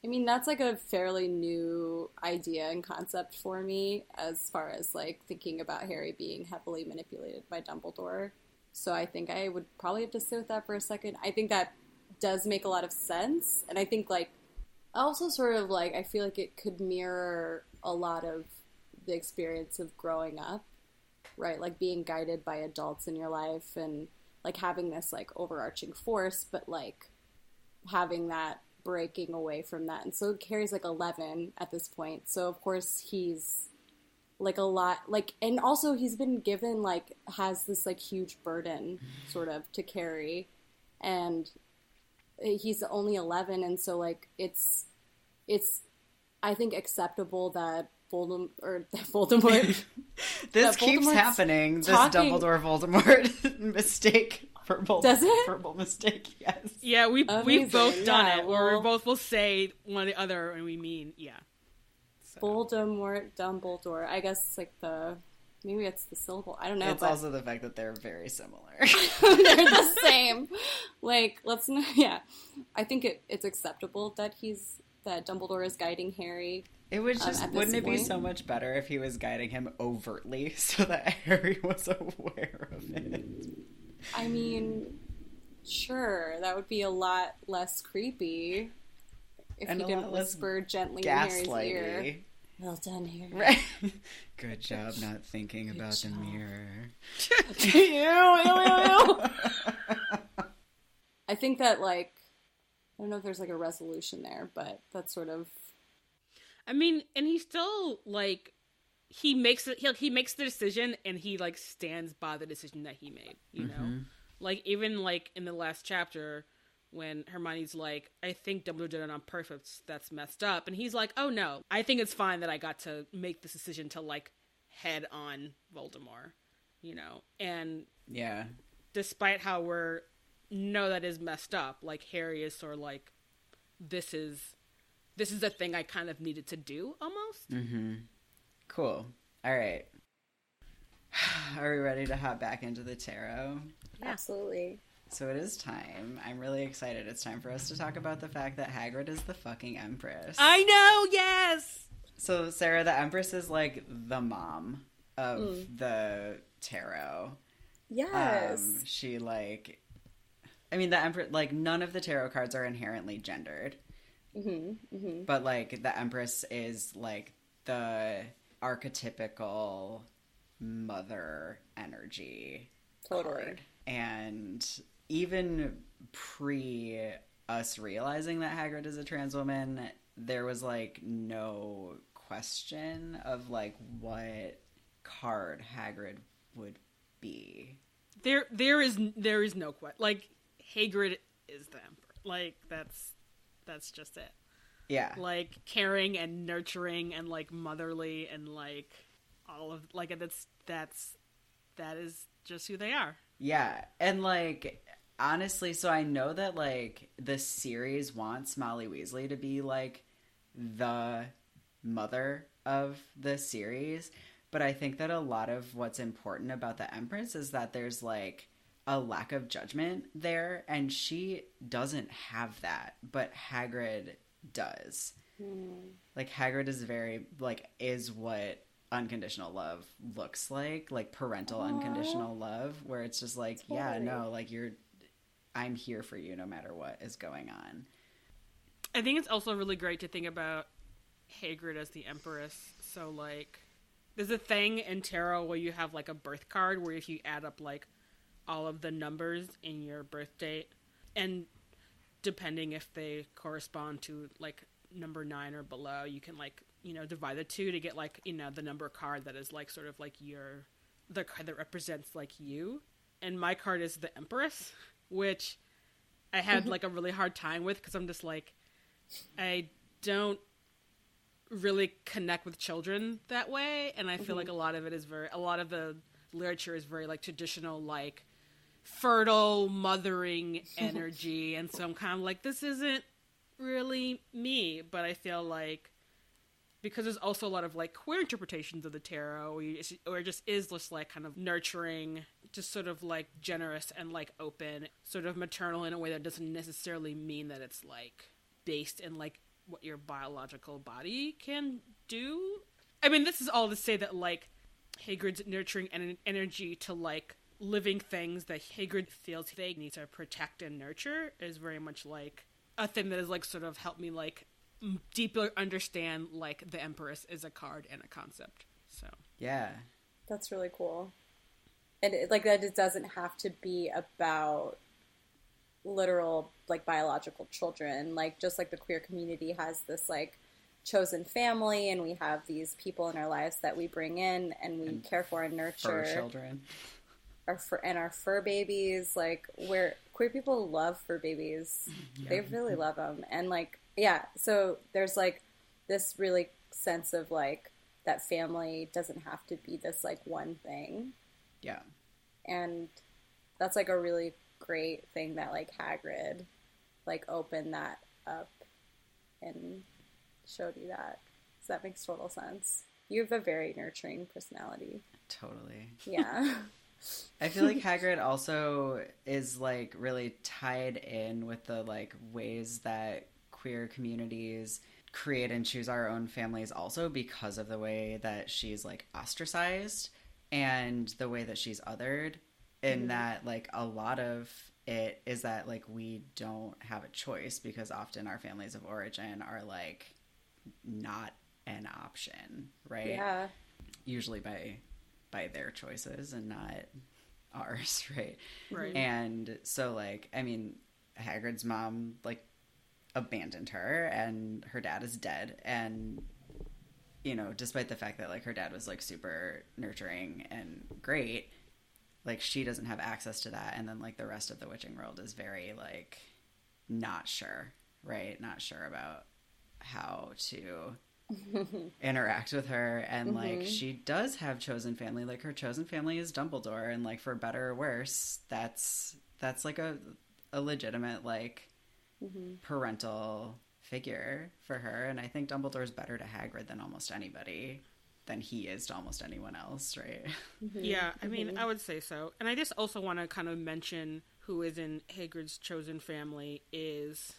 I mean, that's like a fairly new idea and concept for me as far as like thinking about Harry being heavily manipulated by Dumbledore. So I think I would probably have to sit with that for a second. I think that does make a lot of sense. And I think like also sort of like I feel like it could mirror a lot of the experience of growing up, right? Like being guided by adults in your life and like having this like overarching force, but like having that breaking away from that. And so Harry's like 11 at this point. So of course he's like a lot like and also he's been given like has this like huge burden sort of to carry and he's only 11 and so like it's it's i think acceptable that Voldemort or Voldemort This That keeps happening. This talking- Dumbledore Voldemort mistake. Verbal, Does it? Verbal mistake, yes. Yeah, we we've both done Yeah, it where we well- both will say one or the other and we mean yeah. Voldemort Dumbledore. I guess it's like the maybe it's the syllable. I don't know it's but also the fact that they're very similar. they're the same. Like let's not yeah. I think it, it's acceptable that he's that Dumbledore is guiding Harry It would Um, just this wouldn't it be so much better if he was guiding him overtly so that Harry was aware of it? I mean, sure, that would be a lot less creepy if And he didn't whisper gently in Harry's ear. Gaslighty. Well done, here. Right. Good job not thinking about the mirror. Ew, ew, ew, ew. I think that like I don't know if there's like a resolution there, but that's sort of I mean, and he still like he makes it. He, he makes the decision, and he like stands by the decision that he made. You know, mm-hmm. like even like in the last chapter when Hermione's like, "I think Dumbledore did it on purpose. That's messed up," and he's like, "Oh no, I think it's fine that I got to make this decision to like head on Voldemort." You know, and Yeah. despite how we're know that is messed up, like Harry is sort of like, "This is." This is a thing I kind of needed to do almost. Mm-hmm. Cool. All right. Are we ready to hop back into the tarot? absolutely So it is time. I'm really excited. It's time for us to talk about the fact that Hagrid is the fucking Empress. I know, yes. So Sarah, the Empress is like the mom of the tarot. yes. Um, she like, I mean, the Empress like none of the tarot cards are inherently gendered, mm-hmm, but like the Empress is like the archetypical mother energy Totally. card. And even pre us realizing that Hagrid is a trans woman, there was like no question of like what card Hagrid would be. There, there is, there is no question. Like Hagrid is the emperor. Like that's, that's just it. Yeah. Like caring and nurturing and like motherly and like all of like that's that's that is just who they are. Yeah, and like honestly, so I know that like the series wants Molly Weasley to be like the mother of the series, but I think that a lot of what's important about the Empress is that there's like a lack of judgment there, and she doesn't have that, but Hagrid does. Hmm. Like Hagrid is very like is what unconditional love looks like, like parental unconditional love, where it's just like, yeah, no, like you're, I'm here for you no matter what is going on. I think it's also really great to think about Hagrid as the Empress. So like there's a thing in tarot where you have like a birth card where if you add up like all of the numbers in your birth date and depending if they correspond to like number 9 or below, you can like, you know, divide the two to get like, you know, the number card that is like sort of like your the card that represents like you. And my card is the Empress, which I had mm-hmm. like a really hard time with because I'm just like I don't really connect with children that way and I feel mm-hmm. like a lot of it is very a lot of the literature is very like traditional like fertile mothering energy and so I'm kind of like this isn't really me but I feel like because there's also a lot of like queer interpretations of the tarot or, you, or it just is just like kind of nurturing just sort of like generous and like open sort of maternal in a way that doesn't necessarily mean that it's like based in like what your biological body can do. I mean this is all to say that like hagrid's nurturing en- energy to like living things that hagrid feels they need to protect and nurture is very much like a thing that has like sort of helped me like m- deeply understand like the empress is a card and a concept so. Yeah, That's really cool. And it, like that, it doesn't have to be about literal like biological children. Like just like the queer community has this like chosen family and we have these people in our lives that we bring in and we care for and nurture. children. our fur and our fur babies like where queer people love fur babies. Mm-hmm. They really love them and like yeah so there's like this really sense of like that family doesn't have to be this like one thing Yeah. and that's like a really great thing that like Hagrid like opened that up and showed you that. So that makes total sense. You have a very nurturing personality. Totally. yeah. I feel like Hagrid also is like really tied in with the like ways that queer communities create and choose our own families also because of the way that she's like ostracized and the way that she's othered in mm-hmm. that like a lot of it is that like we don't have a choice because often our families of origin are like not an option right yeah usually by by their choices and not ours, right? Right. And so like I mean Hagrid's mom like abandoned her and her dad is dead and you know, despite the fact that like her dad was like super nurturing and great, like she doesn't have access to that. And then like the rest of the witching world is very like not sure, right? Not sure about how to interact with her. And like mm-hmm. she does have chosen family. Like her chosen family is dumbledore. And like for better or worse that's that's like a a legitimate like mm-hmm. parental figure for her and i think dumbledore's better to hagrid than almost anybody than he is to almost anyone else right mm-hmm. Yeah, I mm-hmm. mean, I would say so. And I just also want to kind of mention who is in Hagrid's chosen family is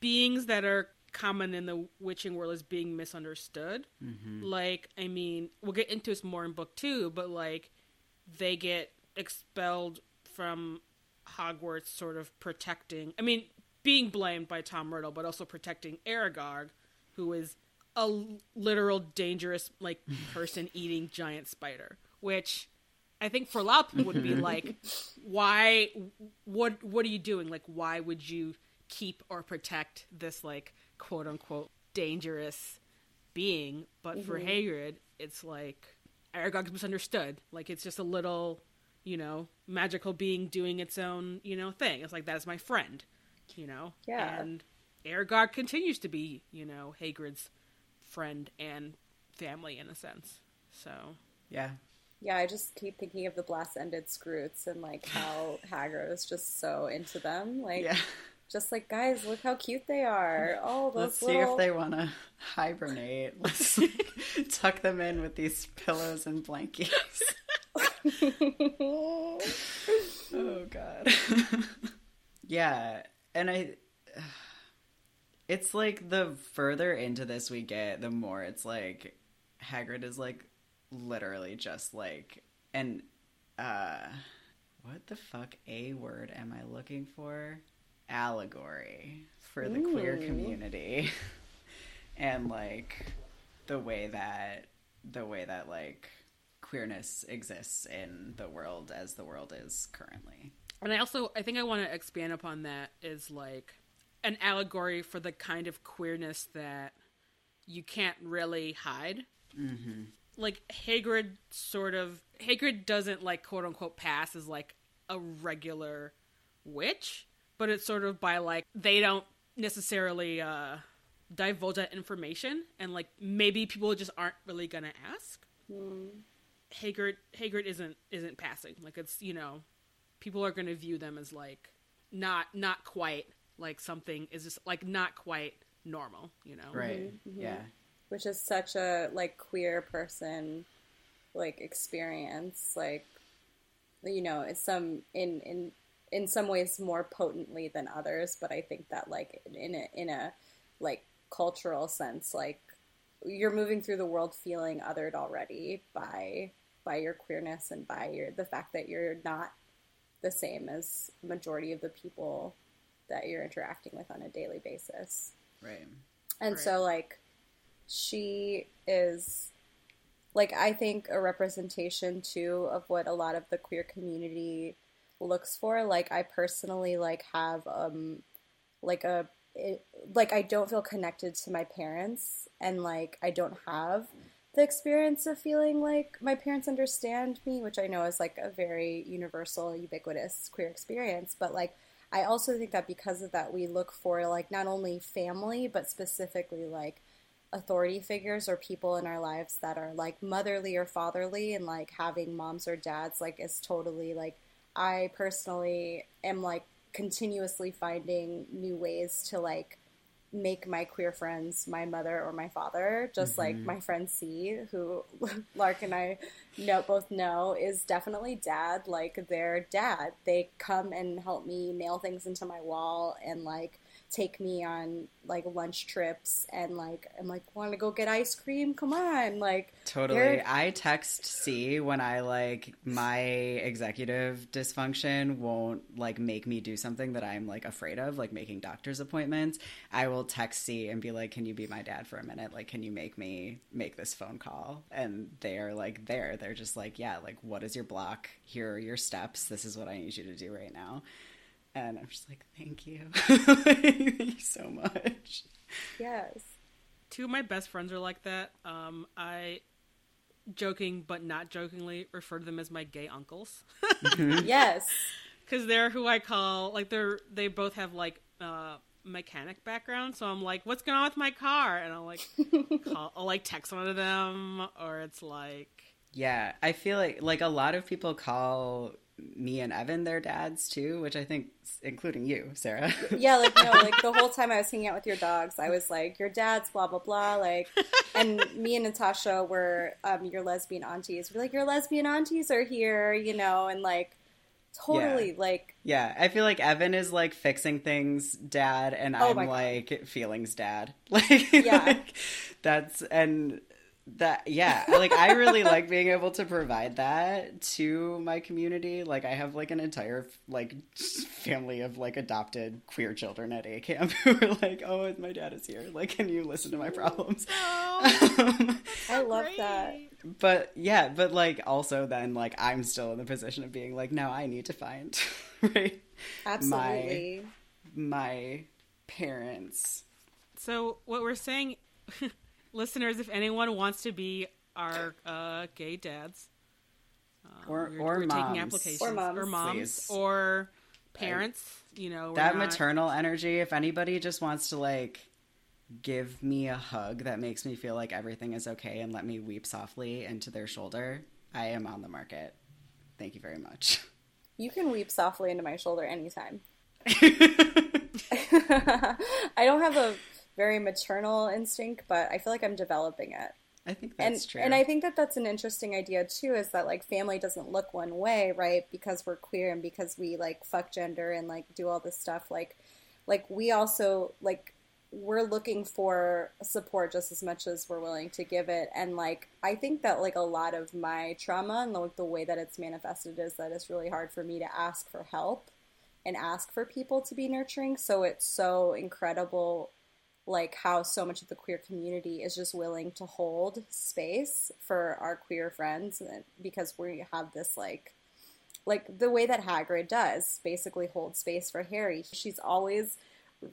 beings that are common in the witching world as being misunderstood. Mm-hmm. Like, I mean, we'll get into this more in book two, but like, they get expelled from Hogwarts, sort of protecting. I mean, being blamed by Tom Riddle, but also protecting Aragog, who is a literal dangerous like person eating giant spider, which I think for a lot of people would be like, why? What? What are you doing? Like, why would you keep or protect this like quote unquote dangerous being? But for mm-hmm. Hagrid, it's like Aragog's misunderstood. Like, it's just a little, you know, magical being doing its own, you know, thing. It's like that is my friend, you know. Yeah. And Aragog continues to be, you know, Hagrid's friend and family in a sense. So yeah Yeah, I just keep thinking of the blast-ended Skrewts and like how Hagrid is just so into them. Like, yeah just like guys, look how cute they are. Oh, those let's see little. if they want to hibernate let's like, tuck them in with these pillows and blankets Oh god. yeah, and I it's like the further into this we get, the more it's like Hagrid is like literally just like an uh what the fuck a word am I looking for? Allegory for the queer community. and like the way that the way that like queerness exists in the world as the world is currently. And I also I think I want to expand upon that is like an allegory for the kind of queerness that you can't really hide. Mm-hmm. Like Hagrid sort of Hagrid doesn't like quote unquote pass as like a regular witch, but it's sort of by like they don't necessarily uh divulge that information and like maybe people just aren't really gonna ask. Hagrid Hagrid isn't isn't passing. Like it's you know, people are going to view them as like not not quite like something is just like not quite normal. You know, Right. Mm-hmm. Mm-hmm. Yeah. which is such a like queer person like experience like you know it's some in in in some ways more potently than others but i think that like in a in a like cultural sense like you're moving through the world feeling othered already by by your queerness and by your the fact that you're not the same as majority of the people that you're interacting with on a daily basis Right. and Right. so like she is like I think a representation too of what a lot of the queer community looks for. Like I personally like have um like a it like I don't feel connected to my parents and like I don't have the experience of feeling like my parents understand me, which I know is like a very universal, ubiquitous queer experience, but like I also think that because of that we look for like not only family but specifically like authority figures or people in our lives that are like motherly or fatherly and like having moms or dads like is totally like I personally am like continuously finding new ways to like make my queer friends my mother or my father just like mm-hmm. my friend c who lark and i know both know is definitely dad like their dad. They come and help me nail things into my wall and like take me on like lunch trips and like i'm like want to go get ice cream come on like Totally. they're- I text C when I like my executive dysfunction won't like make me do something that I'm like afraid of, like making doctor's appointments. I will text C and be like, "Can you be my dad for a minute? Like, can you make me make this phone call?" And they are like there. They're just like, "Yeah, like what is your block? Here are your steps. This is what I need you to do right now." And I'm just like, "Thank you. Thank you so much." yes Two of my best friends are like that. Um, I, joking but not jokingly, refer to them as my gay uncles yes because they're who I call like they're they both have like uh mechanic background. So I'm like, what's going on with my car? And I'll like call, I'll like text one of them, or it's like. Yeah, I feel like like a lot of people call me and Evan their dads too, which I think, including you, Sarah. Yeah, like no, like the whole time I was hanging out with your dogs, I was like, your dad's blah blah blah, like, and me and Natasha were um, your lesbian aunties. We're like, your lesbian aunties are here, you know, and like, totally, Yeah. like, yeah, I feel like Evan is like fixing things dad, and Oh I'm like feelings dad. Like, Yeah. like, that's and that yeah, like I really like being able to provide that to my community. Like I have like an entire like family of like adopted queer children at A camp who are like, "Oh, my dad is here. Like, can you listen to my problems?" Um, I love that. but yeah, but like also then like I'm still in the position of being like, now I need to find right Absolutely. my parents. So what we're saying, listeners, if anyone wants to be our uh, gay dads, uh, Or- we're, or we're taking moms. applications, Or moms. or moms, or parents. You know, we're that not- maternal energy, if anybody just wants to like give me a hug that makes me feel like everything is okay and let me weep softly into their shoulder, I am on the market. Thank you very much. You can weep softly into my shoulder anytime. I don't have a very maternal instinct, but I feel like I'm developing it. I think and that's true. and I think that that's an interesting idea too. Is that like family doesn't look one way, right? Because we're queer and because we like fuck gender and like do all this stuff. Like, like we also like we're looking for support just as much as we're willing to give it. And like I think that like a lot of my trauma and like the way that it's manifested is that it's really hard for me to ask for help and ask for people to be nurturing. So it's so incredible like how so much of the queer community is just willing to hold space for our queer friends because we have this like like the way that Hagrid does basically hold space for Harry. She's always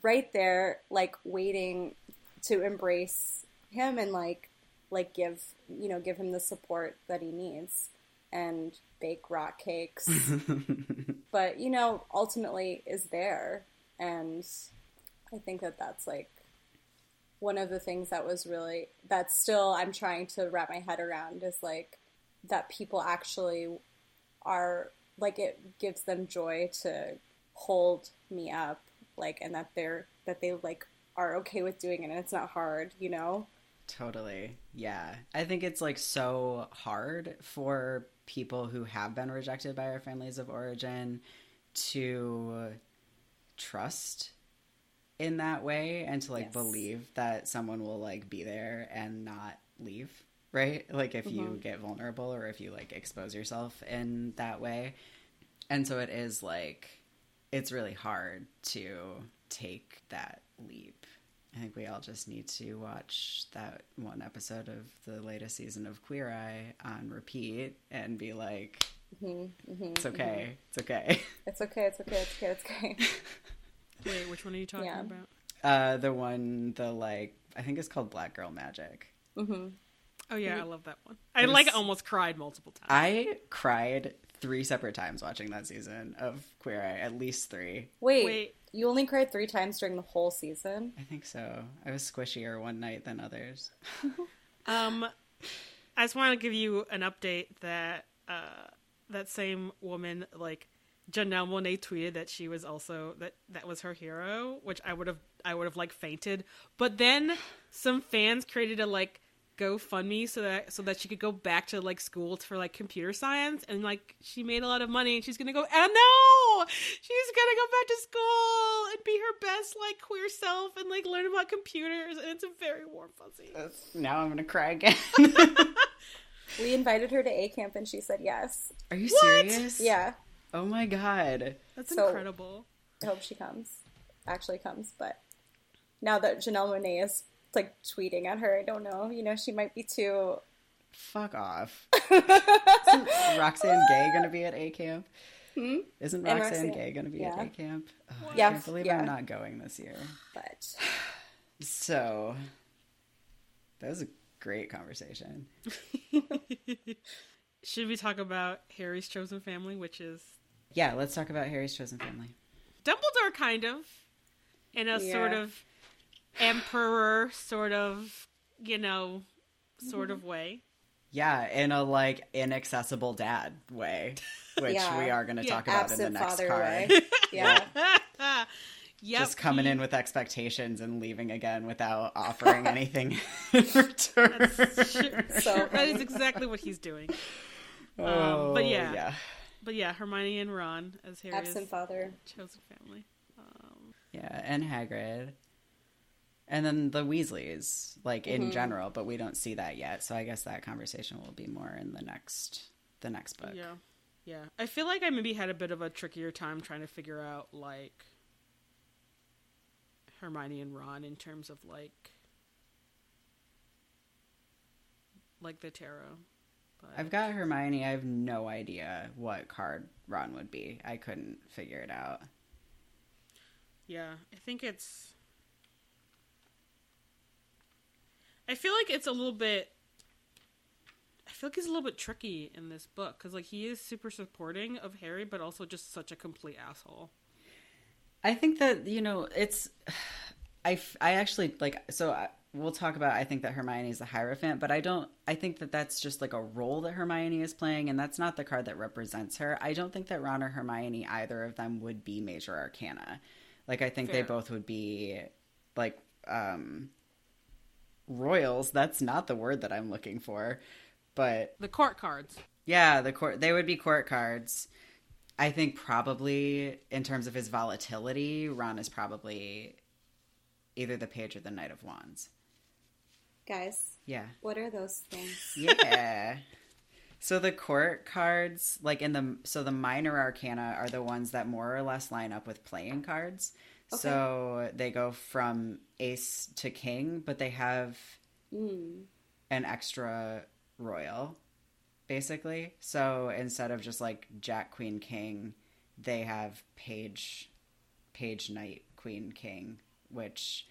right there like waiting to embrace him and like like give you know give him the support that he needs and bake rock cakes but you know ultimately is there and i think that that's like one of the things that was really that still i'm trying to wrap my head around is like that people actually are like it gives them joy to hold me up like and that they're that they like are okay with doing it and it's not hard you know Totally. Yeah. I think it's like so hard for people who have been rejected by our families of origin to trust in that way and to like Yes. believe that someone will like be there and not leave, right? Like if you Mhm. get vulnerable or if you like expose yourself in that way. And so it is like it's really hard to take that leap. I think we all just need to watch that one episode of the latest season of Queer Eye on repeat and be like, mm-hmm. Mm-hmm. Mm-hmm. it's okay, it's okay. it's okay it's okay it's okay it's okay Wait, which one are you talking Yeah. about? Uh, the one, the like, I think it's called Black Girl Magic. Oh yeah, I love that one. I It like almost cried multiple times. I cried three separate times watching that season of Queer Eye, at least three. Wait, Wait. you only cried three times during the whole season? I think so. I was squishier one night than others. Um, I just want to give you an update that uh, that same woman, like Janelle Monáe, tweeted that she was also that that was her hero, which I would have I would have like fainted. But then some fans created a like GoFundMe so that so that she could go back to like school for like computer science and like she made a lot of money and she's gonna go oh no she's gonna go back to school and be her best like queer self and like learn about computers and it's a very warm fuzzy. Now I'm gonna cry again. We invited her to A camp and she said yes. Are you What? serious? Yeah, Oh my god. That's So- incredible. I hope she comes. Actually comes, but now that Janelle Monáe is like tweeting at her, I don't know. You know, she might be too. Fuck off. Isn't Roxane Gay gonna be at A camp? Hmm? Isn't Roxane, Roxane- Gay gonna be yeah. at A camp? Oh, Yeah, I can't believe yeah. I'm not going this year. But So that was a great conversation. Should we talk about Harry's chosen family, which is Yeah, let's talk about Harry's chosen family. Dumbledore, kind of, in a Yeah. sort of emperor, sort of, you know, sort of way. Yeah, in a like inaccessible dad way, which Yeah. we are going to Yeah, talk about in the next father card. way. Yeah. yep. Just coming in with expectations and leaving again without offering anything in return. So that is exactly what he's doing. Oh, um, but yeah. yeah, But yeah, Hermione and Ron as Harry's absent father. chosen family. Um, yeah, and Hagrid, and then the Weasleys, like in Mm-hmm. general. But we don't see that yet, so I guess that conversation will be more in the next the next book. Yeah. Yeah. I feel like I maybe had a bit of a trickier time trying to figure out like Hermione and Ron in terms of like like the tarot. But I've got Hermione. I have no idea what card Ron would be. I couldn't figure it out. yeah, I think it's I feel like it's a little bit I feel like he's a little bit tricky in this book because like he is super supporting of Harry, but also just such a complete asshole. I think that you know it's. I, I actually like so I, we'll talk about I think that Hermione is the Hierophant, but I don't. I think that that's just like a role that Hermione is playing, and that's not the card that represents her. I don't think that Ron or Hermione, either of them, would be Major Arcana. Like I think they both would be like um royals. That's not the word that I'm looking for, but The court cards. yeah, the court they would be court cards. I think probably in terms of his volatility, Ron is probably either the page or the knight of wands. Guys, Yeah. what are those things? Yeah. so the court cards, like in the so the minor arcana are the ones that more or less line up with playing cards. So they go from ace to king, but they have Mm. an extra royal, basically. So instead of just like Jack, Queen, King, they have Page, Page, Knight, Queen, King, which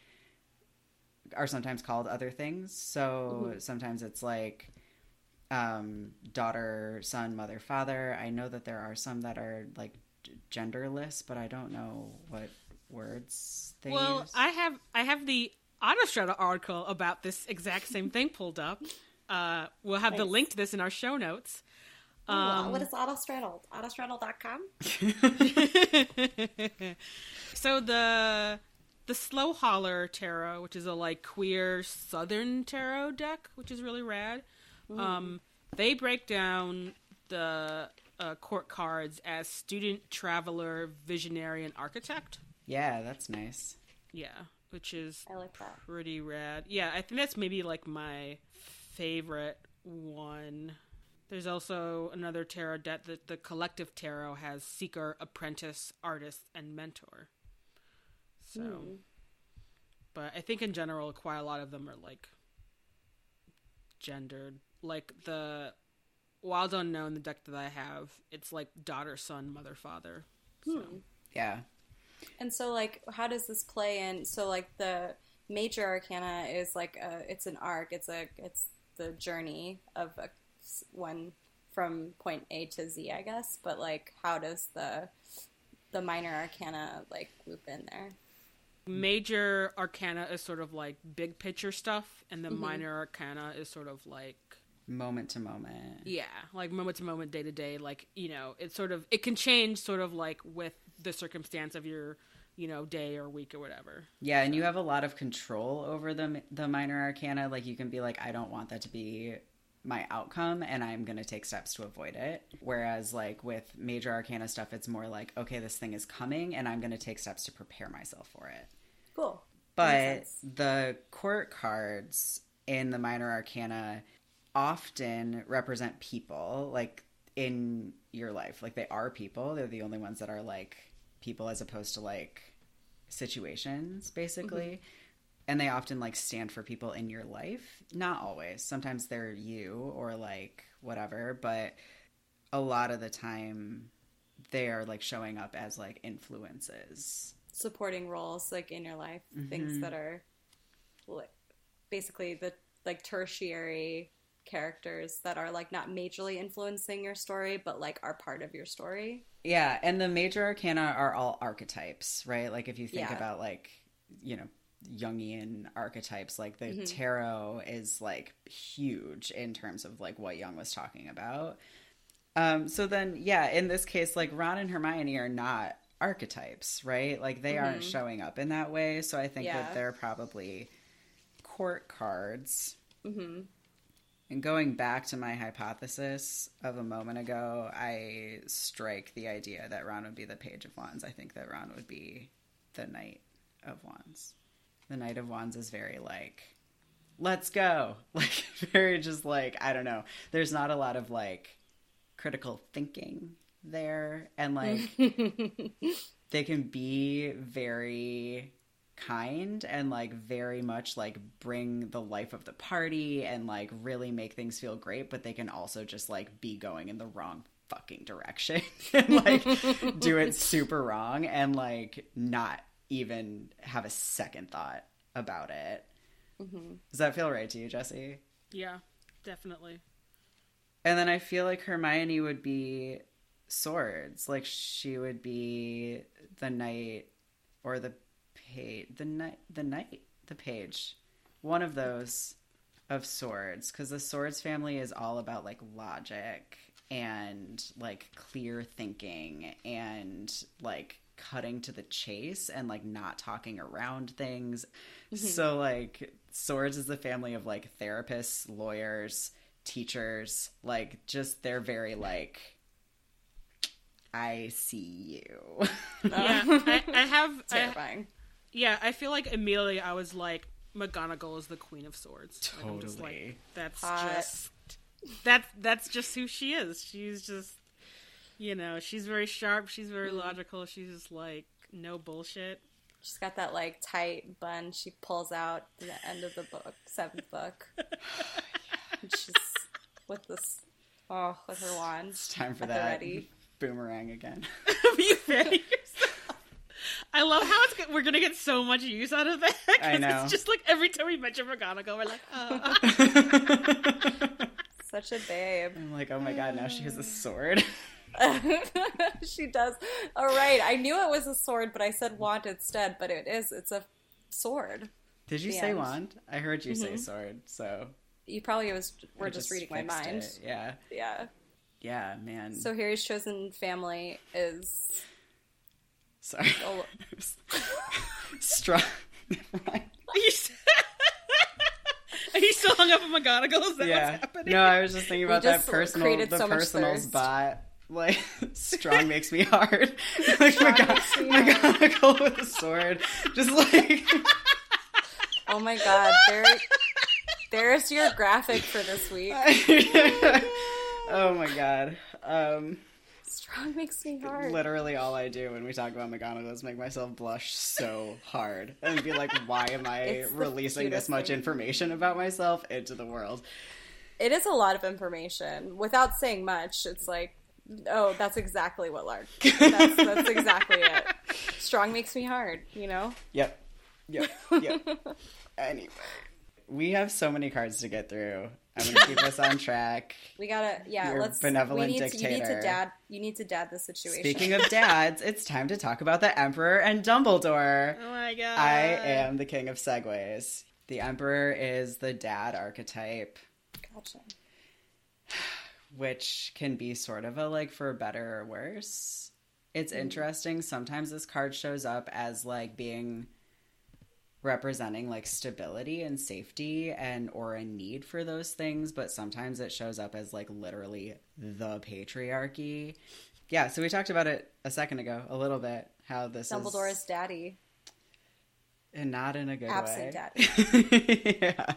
are sometimes called other things. So sometimes it's like um, daughter, son, mother, father. I know that there are some that are like genderless, but I don't know what words they Well, use. I have I have the Autostraddle article about this exact same thing pulled up. Uh, we'll have the link to this in our show notes. Um, what is Autostraddle? Autostraddle.com? so the the Slow Holler Tarot, which is a like queer Southern tarot deck, which is really rad. Um, they break down the uh, court cards as student, traveler, visionary, and architect. yeah, that's nice. Yeah, which is I like that. pretty rad. Yeah, I think that's maybe like my favorite one. There's also another tarot deck that the collective tarot has seeker, apprentice, artist, and mentor. So, hmm. but I think in general, quite a lot of them are like gendered. Like the Wild Unknown, the deck that I have, it's like daughter, son, mother, father. So, hmm. Yeah. And so, like, how does this play in? So, like, the major arcana is like a, it's an arc. It's a, it's the journey of a, one from point A to Z, I guess. But like, how does the the minor arcana like loop in there? Major arcana is sort of like big picture stuff, and the mm-hmm. minor arcana is sort of like Moment to moment. yeah, like moment to moment, day to day. Like you know, it's sort of it can change sort of like with the circumstance of your you know day or week or whatever. Yeah, and you have a lot of control over the the minor arcana. Like you can be like, I don't want that to be my outcome, and I'm going to take steps to avoid it. Whereas like with major arcana stuff, it's more like, okay, this thing is coming, and I'm going to take steps to prepare myself for it. Cool. But the court cards in the minor arcana often represent people, like in your life. Like they are people. They're the only ones that are like people as opposed to like situations, basically. And they often like stand for people in your life. Not always. Sometimes they're you or like whatever, but a lot of the time they are like showing up as like influences. Supporting roles like in your life, things that are like basically the like tertiary characters that are like not majorly influencing your story, but like are part of your story. Yeah, and the major arcana are all archetypes, right? Like if you think Yeah. about like, you know, Jungian archetypes, like the tarot is like huge in terms of like what Jung was talking about. Um, so then, yeah, in this case, like Ron and Hermione are not archetypes, right? Like they aren't showing up in that way. So I think Yeah. that they're probably court cards. Mm-hmm. And going back to my hypothesis of a moment ago, I strike the idea that Ron would be the Page of Wands. I think that Ron would be the Knight of Wands. The Knight of Wands is very like, let's go. Like, very just like, I don't know. There's not a lot of like critical thinking there. And like, they can be very kind and like very much like bring the life of the party and like really make things feel great but they can also just like be going in the wrong fucking direction and like do it super wrong and like not even have a second thought about it mm-hmm. does that feel right to you jesse Yeah, definitely. and then I feel like Hermione would be swords. Like she would be the knight or the page. The knight. The knight. The page. One of those of swords. Because the swords family is all about like logic and like clear thinking and like cutting to the chase and like not talking around things. Mm-hmm. So like swords is the family of like therapists, lawyers, teachers, like just they're very like I see you. Yeah, I, I have. I, Terrifying. yeah, I feel like immediately I was like, McGonagall is the Queen of Swords. Like, I'm just like, Totally. that's Hot. just that. That's just who she is. She's just, you know, she's very sharp. She's very mm-hmm. logical. She's just like no bullshit. She's got that like tight bun she pulls out at the end of the book, seventh book. And she's with this, oh, with her wand. it's time for that ready. Boomerang again. you ready yourself? I love how it's we're gonna get so much use out of that. I know. It's just like every time we mention McGonagall, we're like, oh. Such a babe. I'm like, oh my god, now she has a sword. she does. All right, I knew it was a sword, but I said wand instead. But it is. It's a sword. Did you The say end. wand? I heard you say mm-hmm. sword, so You probably was. We're I just, reading my mind. it. Yeah, Yeah. Yeah, man. So Harry's chosen family is. sorry. Oh, Strong. Are you, Are you still hung up on McGonagall? Is that yeah. what's happening? No, I was just thinking about just that personal, the so thirst. bot. Like, strong makes me hard. like, McGon- McGonagall with a sword. Just like, oh my god! There, there's your graphic for this week. Oh my god. Um, Strong makes me hard. literally all I do when we talk about McGonagall is make myself blush so hard and be like, why am I releasing this much thing. information about myself into the world? It is a lot of information without saying much. It's like Oh, that's exactly what Lark. That's, that's exactly it. Strong makes me hard, you know? Yep. Yep. Yep. anyway, we have so many cards to get through. I'm going to keep us on track. We gotta, yeah, Your let's. benevolent we need To, you need to dad. You need to dad the situation. Speaking of dads, it's time to talk about the Emperor and Dumbledore. Oh my god. I am the king of segues. The Emperor is the dad archetype, Gotcha. which can be sort of a like for better or worse. It's Mm. interesting. Sometimes this card shows up as like being representing like stability and safety and or a need for those things, but sometimes it shows up as like literally the patriarchy. Yeah, so we talked about it a second ago a little bit how this Dumbledore's is daddy. and not in a good Absent way. yeah.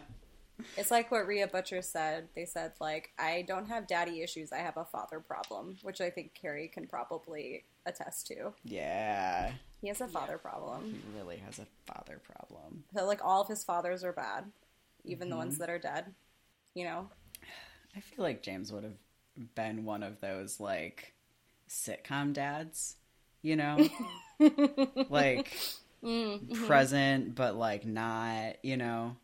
It's like what Rhea Butcher said. They said, like, I don't have daddy issues, I have a father problem, which I think Carrie can probably attest to. Yeah. He has a father problem. He really has a father problem. So, like, all of his fathers are bad, even the Mm-hmm. ones that are dead. You know? I feel like James would have been one of those like sitcom dads, you know? like present but like not, you know.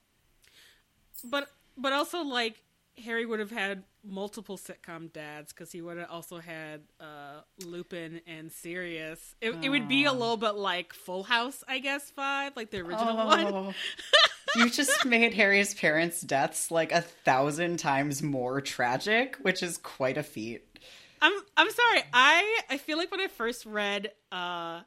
But but also like Harry would have had multiple sitcom dads because he would have also had uh, Lupin and Sirius. It, it would be a little bit like Full House, I guess, vibe, like the original one. Oh. you just made Harry's parents' deaths like a thousand times more tragic, which is quite a feat. I'm I'm sorry. I I feel like when I first read uh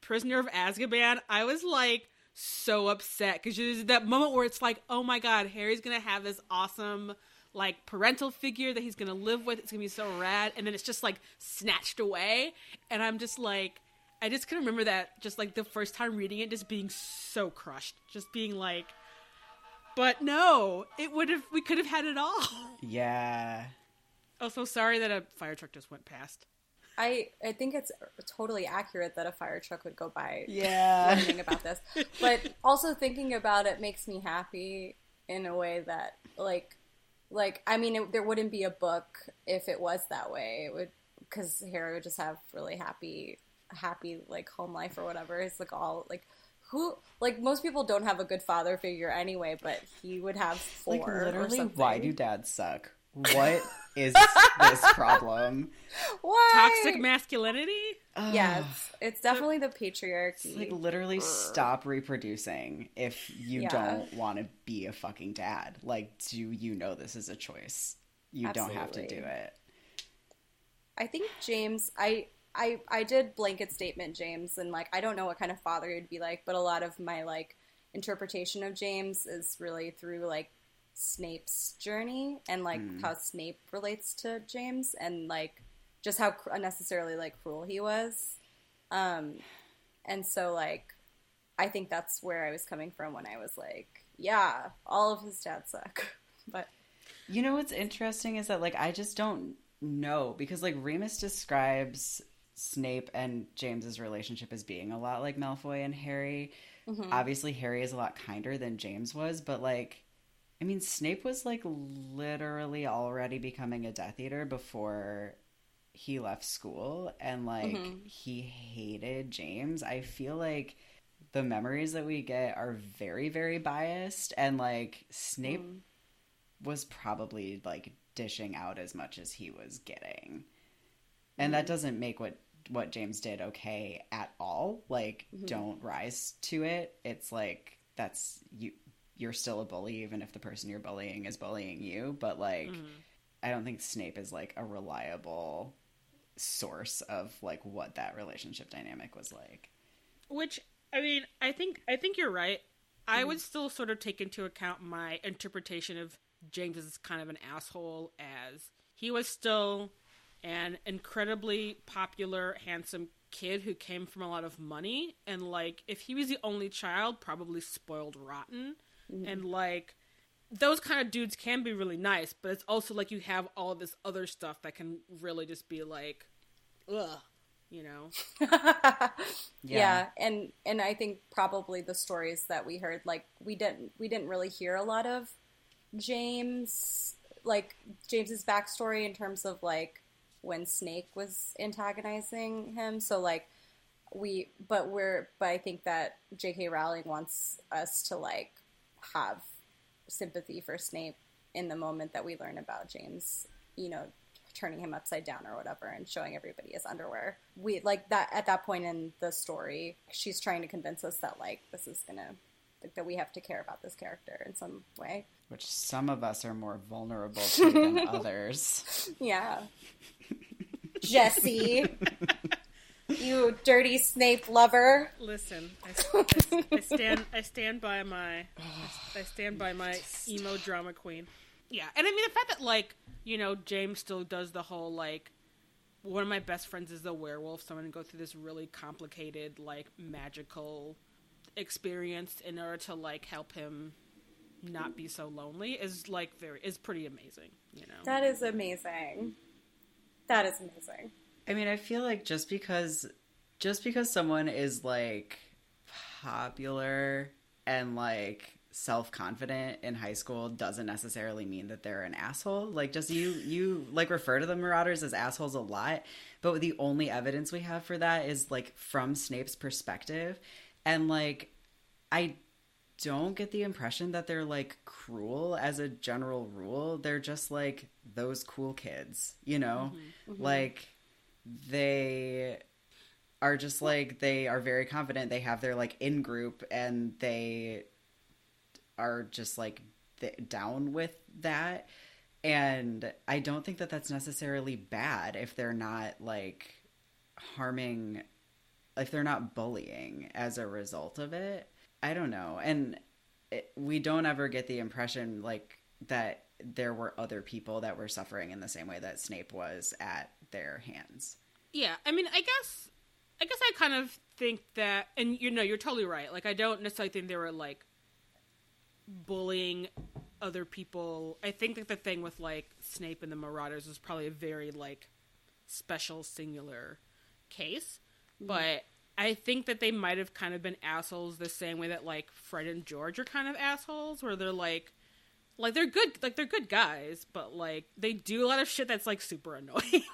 Prisoner of Azkaban, I was like so upset because there's that moment where it's like, oh my god, Harry's gonna have this awesome like parental figure that he's gonna live with. It's gonna be so rad, and then it's just like snatched away, and I'm just like. I just can remember that just like the first time reading it, just being so crushed, just being like, but no, it would have, we could have had it all. Yeah. Also, sorry that a fire truck just went past. I, I think it's totally accurate that a fire truck would go by Yeah. learning about this. But also thinking about it makes me happy in a way that, like, like I mean, it, there wouldn't be a book if it was that way. It would because Harry would just have really happy, happy like home life or whatever. It's like all like who like most people don't have a good father figure anyway, but he would have four. Like literally, why do dads suck? What is this problem? Why? Toxic masculinity? Yeah, it's, it's definitely the patriarchy. Like literally stop reproducing if you Yeah. don't want to be a fucking dad. Like, do you know this is a choice? You don't have to do it. I think James, I, I, I did blanket statement James, and like I don't know what kind of father he'd be like, but a lot of my like interpretation of James is really through like Snape's journey and like how Snape relates to James and like just how cr- unnecessarily like cruel he was. Um, and so like I think that's where I was coming from when I was like, yeah, all of his dads suck, but You know what's interesting is that like I just don't know because like Remus describes Snape and James's relationship as being a lot like Malfoy and Harry. Obviously Harry is a lot kinder than James was, but like I mean Snape was like literally already becoming a Death Eater before he left school and like mm-hmm. he hated James. I feel like the memories that we get are very very biased and like Snape mm. was probably like dishing out as much as he was getting. And that mm-hmm. doesn't make what what James did okay at all. Like mm-hmm. don't rise to it. It's like that's you you're still a bully even if the person you're bullying is bullying you, but like mm-hmm. I don't think Snape is like a reliable source of like what that relationship dynamic was like. Which I mean, I think I think you're right. I mm-hmm. would still sort of take into account my interpretation of James as kind of an asshole as he was still an incredibly popular, handsome kid who came from a lot of money and like if he was the only child, probably spoiled rotten. Mm-hmm. And like those kind of dudes can be really nice, but it's also like you have all this other stuff that can really just be like ugh, you know. yeah. and and i think probably the stories that we heard like we didn't we didn't really hear a lot of james like james's backstory in terms of like when Snape was antagonizing him. So like we, but we're, but I think that J.K. Rowling wants us to like have sympathy for Snape in the moment that we learn about James, you know, turning him upside down or whatever and showing everybody his underwear. We like that at that point in the story, she's trying to convince us that like this is gonna like, that we have to care about this character in some way. Which some of us are more vulnerable to than others. Yeah. Jesse. you dirty Snape lover. Listen, I, I- I stand. I stand by my. I stand by my emo drama queen. Yeah, and I mean the fact that like you know James still does the whole like one of my best friends is a werewolf, so I'm gonna go through this really complicated like magical experience in order to like help him not be so lonely is like very is pretty amazing. You know. That is amazing. That is amazing. I mean, I feel like just because just because someone is like popular and like self-confident in high school doesn't necessarily mean that they're an asshole. Like just you you like refer to the marauders as assholes a lot, but the only evidence we have for that is like from Snape's perspective and like I don't get the impression that they're like cruel as a general rule. They're just like those cool kids, you know? Mm-hmm. Mm-hmm. Like they are just like they are very confident. They have their like in group and they are just like th- down with that. And I don't think that that's necessarily bad if they're not like harming if they're not bullying as a result of it. I don't know. And it, we don't ever get the impression like that there were other people that were suffering in the same way that Snape was at their hands. Yeah, I mean, I guess, I guess I kind of think that, and you know, you're totally right. Like, I don't necessarily think they were like bullying other people. I think that the thing with like Snape and the Marauders was probably a very like special, singular case, mm-hmm. but. I think that they might have kind of been assholes the same way that like Fred and George are kind of assholes, where they're like, like they're good, like they're good guys, but like they do a lot of shit that's like super annoying.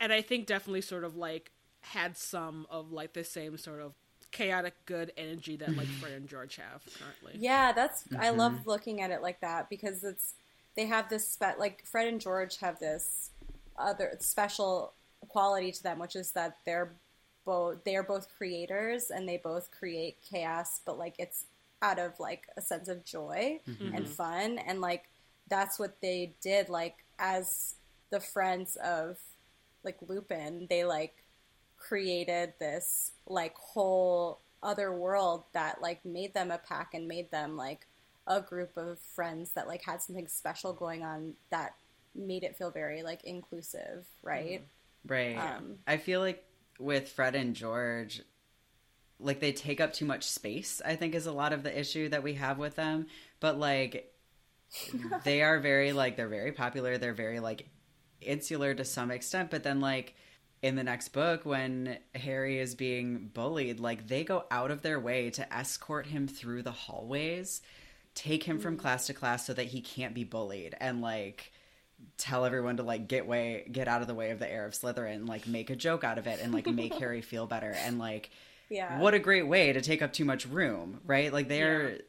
And I think definitely sort of like had some of like the same sort of chaotic good energy that like Fred and George have currently. Yeah, that's I mm-hmm. love looking at it like that because it's they have this spe- like Fred and George have this other special quality to them, which is that they're both they are both creators and they both create chaos, but like it's out of like a sense of joy mm-hmm. and fun. And like that's what they did like as the friends of like Lupin, they like created this like whole other world that like made them a pack and made them like a group of friends that like had something special going on that made it feel very like inclusive, right? Right. Um, I feel like with Fred and George, like they take up too much space, I think is a lot of the issue that we have with them. But like they are very like they're very popular, they're very like insular to some extent, but then like in the next book when Harry is being bullied, like they go out of their way to escort him through the hallways, take him from hmm. class to class so that he can't be bullied and like tell everyone to like get way get out of the way of the heir of Slytherin, like make a joke out of it and like make Harry feel better and like Yeah. what a great way to take up too much room, right? Like they're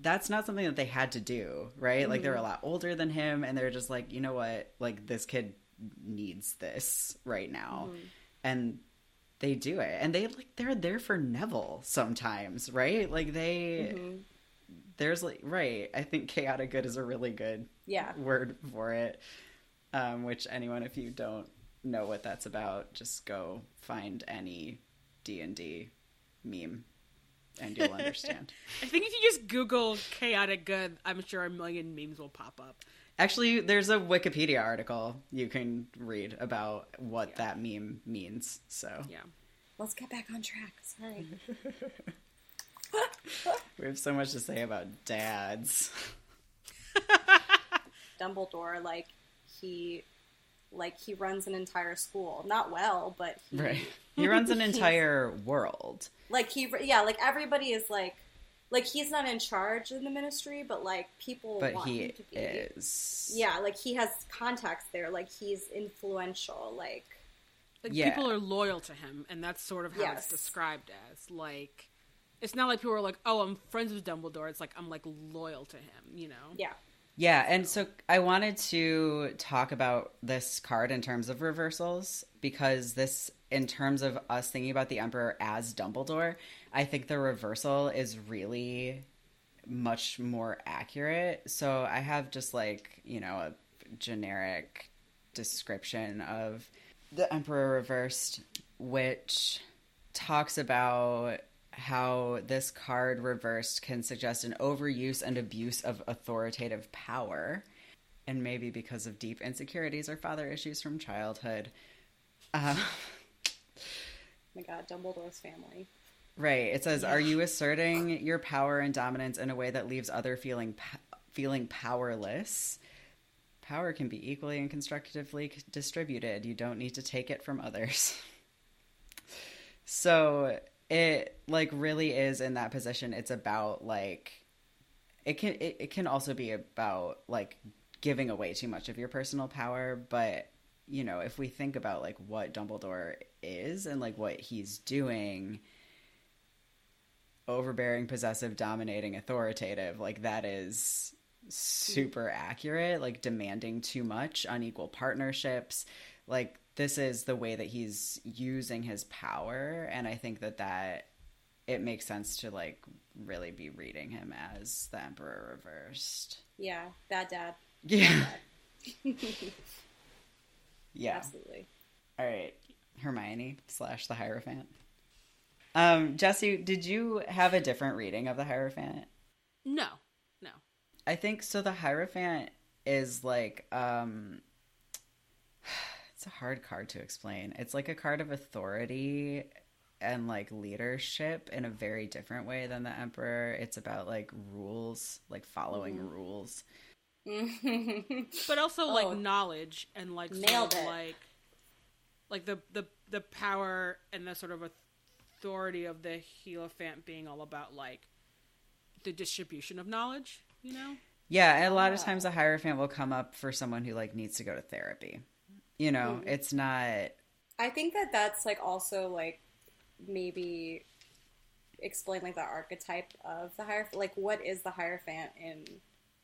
that's not something that they had to do, right? Like they're a mm-hmm. lot older than him and they're just like, you know what? Like this kid needs this right now. Mm-hmm. And they do it. And they like they're there for Neville sometimes, right? Like they mm-hmm. there's like right. I think chaotic good is a really good Yeah. word for it. Um, which anyone, if you don't know what that's about, just go find any D and D meme, and you'll understand. I think if you just Google chaotic good, I'm sure a million memes will pop up. Actually, there's a Wikipedia article you can read about what that meme means. So Yeah. Let's get back on track. Sorry. we have so much to say about dads. Dumbledore, like he, like he runs an entire school. Not well, but he, Right. He runs an entire world. Like he, yeah, like everybody is like like he's not in charge in the ministry, but like people But want he him to be. is. Yeah, like he has contacts there. Like he's influential. Like Like Yeah. people are loyal to him, and that's sort of how Yes. it's described as. Like, it's not like people are like, "Oh, I'm friends with Dumbledore." It's like I'm like loyal to him, you know. yeah, Yeah, and so I wanted to talk about this card in terms of reversals because this, in terms of us thinking about the Emperor as Dumbledore, I think the reversal is really much more accurate. So I have just like, you know, a generic description of the Emperor reversed, which talks about how this card reversed can suggest an overuse and abuse of authoritative power, and maybe because of deep insecurities or father issues from childhood. Uh, oh my God, Dumbledore's family. right. It says, "Are you asserting your power and dominance in a way that leaves other feeling feeling powerless?" Power can be equally and constructively distributed. You don't need to take it from others. so it like really is in that position. It's about like it can it, it can also be about like giving away too much of your personal power, but you know, if we think about like what Dumbledore is and like what he's doing, overbearing, possessive, dominating, authoritative, like that is super accurate, like demanding too much, unequal partnerships. Like this is the way that he's using his power and I think that that it makes sense to like really be reading him as the emperor reversed. Yeah, bad dad. Yeah. yeah. Absolutely. All right, Hermione slash the Hierophant. Um, Jesse, did you have a different reading of the Hierophant? No, no. I think so. The Hierophant is like um, it's a hard card to explain. It's like a card of authority and like leadership in a very different way than the Emperor. It's about like rules, like following mm-hmm. rules. But also Oh. like knowledge and like sort of it. like like the the the power and the sort of authority of the Hierophant being all about like the distribution of knowledge, you know? Yeah, a lot of ah. times a hierophant will come up for someone who like needs to go to therapy. You know, mm-hmm. it's not I think that that's like also like maybe explain like the archetype of the higher Like, what is the hierophant in?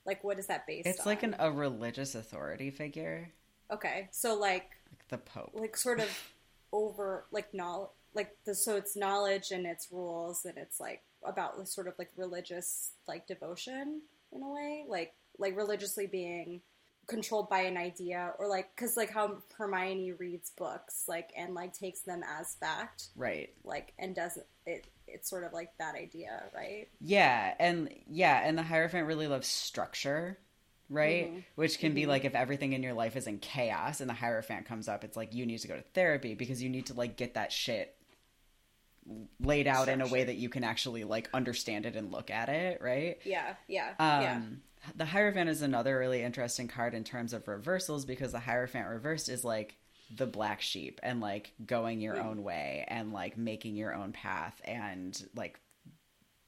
Like, what is that based? it's like on? an a religious authority figure, okay. So like, like the pope. like sort of over like knowledge, like the so it's knowledge and it's rules and it's like about the sort of like religious like devotion in a way, like like religiously being controlled by an idea or like because like how Hermione reads books like and like takes them as fact Right. like and doesn't it it's sort of like that idea right Yeah, and yeah, and the Hierophant really loves structure, right? Which can be like if everything in your life is in chaos and the Hierophant comes up, it's like you need to go to therapy because you need to like get that shit laid out in a way that you can actually like understand it and look at it, right? yeah yeah Um, yeah The Hierophant is another really interesting card in terms of reversals because the Hierophant reversed is like the black sheep and like going your hmm. own way and like making your own path and like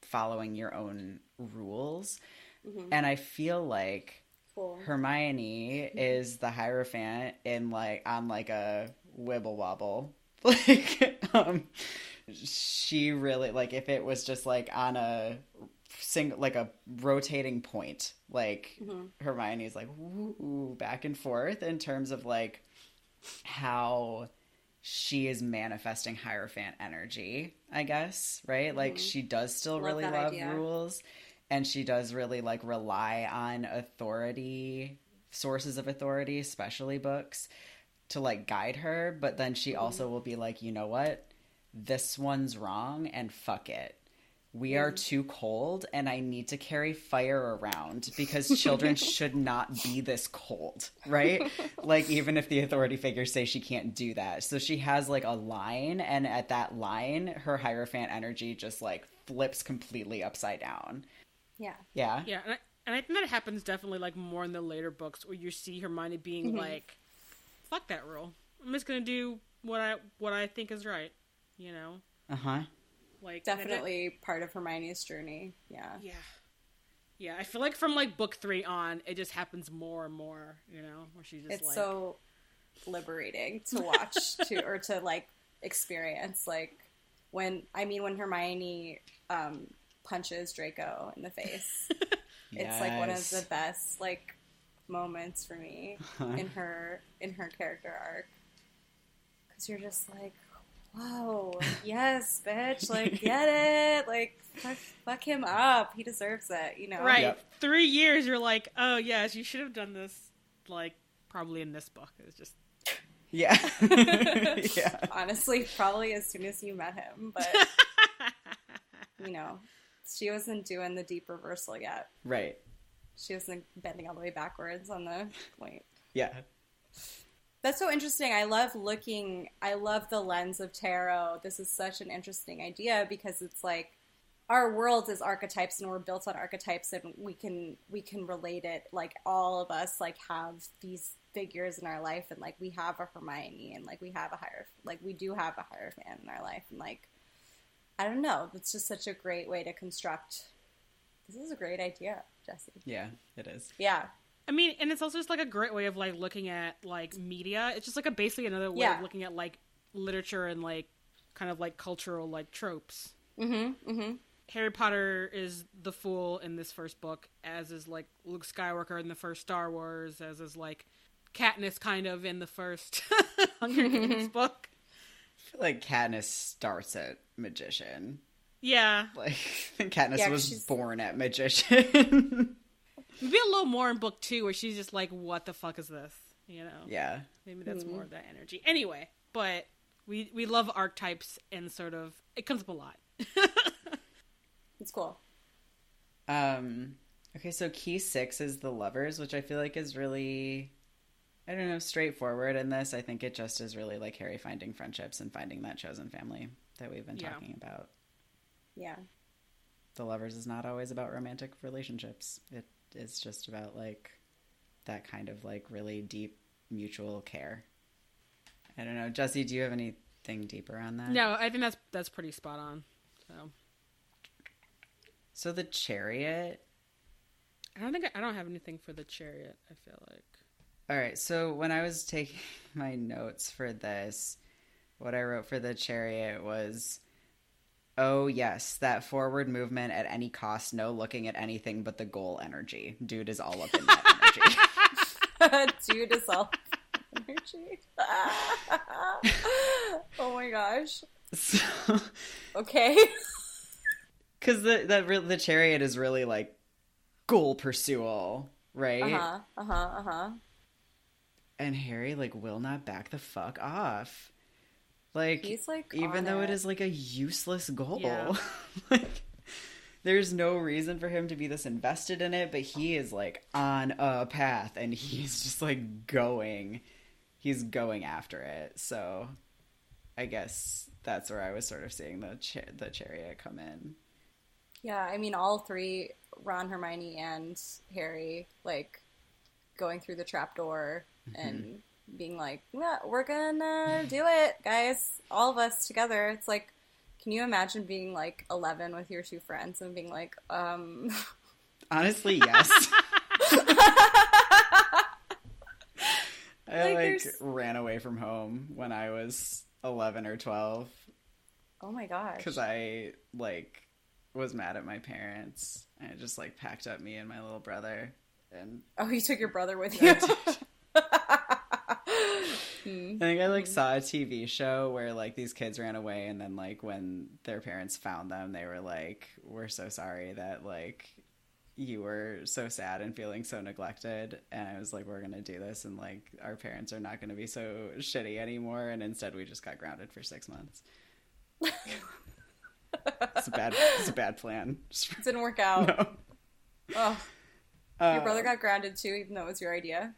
following your own rules. Mm-hmm. And I feel like cool Hermione mm-hmm. is the Hierophant in like on like a wibble wobble. Like um she really like if it was just like on a single like a rotating point, like mm-hmm. Hermione's like woo back and forth in terms of like how she is manifesting Hierophant energy, I guess, right? Like mm-hmm. she does still Love really love idea. rules and she does really like rely on authority sources of authority, especially books, to like guide her, but then she mm-hmm. also will be like, "You know what? This one's wrong and fuck it." We are too cold, and I need to carry fire around because children should not be this cold, right? like, even if the authority figures say she can't do that. So, she has like a line, and at that line, her Hierophant energy just like flips completely upside down. yeah Yeah. Yeah, and I, and I think that happens definitely like more in the later books where you see Hermione being like, "Fuck that rule. I'm just gonna do what I what I think is right." You know. Uh huh. Like and I bet- Definitely part of Hermione's journey. Yeah. yeah, yeah. I feel like from like book three on, it just happens more and more. You know, where she just It's like so liberating to watch to or to like experience like when I mean when Hermione um punches Draco in the face. It's like one of the best like moments for me in her in her character arc. Cuz you're just like, "Whoa, yes, bitch, like get it. Like fuck, fuck him up. He deserves it, you know." right. Yep. Three years, you're like, oh yes, you should have done this. Like probably in this book. It's just Yeah. yeah. Honestly, probably as soon as you met him, but you know, she wasn't doing the deep reversal yet. Right. She wasn't bending all the way backwards on the point. Yeah. That's so interesting. I love looking. I love the lens of tarot. This is such an interesting idea because it's like our world is archetypes and we're built on archetypes and we can we can relate it. Like all of us like have these figures in our life and like we have a Hermione and like we have a higher like we do have a Hierophant in our life and like I don't know. It's just such a great way to construct. This is a great idea, Jesse. Yeah, it is. Yeah, I mean, and it's also just like a great way of like looking at like media. It's just like a basically another way Yeah. of looking at like literature and like kind of like cultural like tropes. Mm-hmm. Mm-hmm. Harry Potter is the fool in this first book, as is like Luke Skywalker in the first Star Wars, as is like Katniss kind of in the first Hunger Games book. I feel like Katniss starts at magician. Yeah, Like Katniss Yeah, was she's- born at magician. maybe a little more in book two, where she's just like, "What the fuck is this?" You know. yeah. Maybe that's more of that energy. Anyway, but we we love archetypes and sort of it comes up a lot. It's cool. Um okay, so key 6 is the lovers, which I feel like is really I don't know, straightforward in this. I think it just is really like Harry finding friendships and finding that chosen family that we've been Yeah. talking about. Yeah. The lovers is not always about romantic relationships. It is just about like that kind of like really deep mutual care. I don't know. Jesse, do you have anything deeper on that? No, I think that's that's pretty spot on. So So the chariot. I don't think I, I don't have anything for the chariot. I feel like All right. So when I was taking my notes for this, what I wrote for the chariot was, "Oh yes, that forward movement at any cost, no looking at anything but the goal energy. Dude is all up in that energy." Dude is all energy. oh my gosh. so, Okay. because the that re- the chariot is really like goal pursual, right? Uh huh. Uh huh. Uh huh. And Harry like will not back the fuck off. Like He's, like, even though it it. is like a useless goal. Yeah. like there's no reason for him to be this invested in it, but he is like on a path and he's just like going he's going after it. So I guess that's where I was sort of seeing the cha- the chariot come in. Yeah. I mean, all three Ron, Hermione, and Harry like going through the trapdoor mm-hmm. and being like, "Yeah, we're gonna do it, guys. All of us together." It's like. Can you imagine being like 11 with your two friends and being like, um, Honestly, yes. I Like, like ran away from home when I was 11 or 12 oh my gosh. because I like was mad at my parents. and I just like packed up me and my little brother and Oh, you took your brother with you. I think I like saw a TV show where like these kids ran away and then like when their parents found them they were like we're so sorry that like you were so sad and feeling so neglected and I was like we're to do this and like our parents are not to be so shitty anymore and instead we just got grounded for 6 months. it's a bad it's a bad plan. It didn't work out. No. Oh, Uh, your brother got grounded too, even though it was your idea.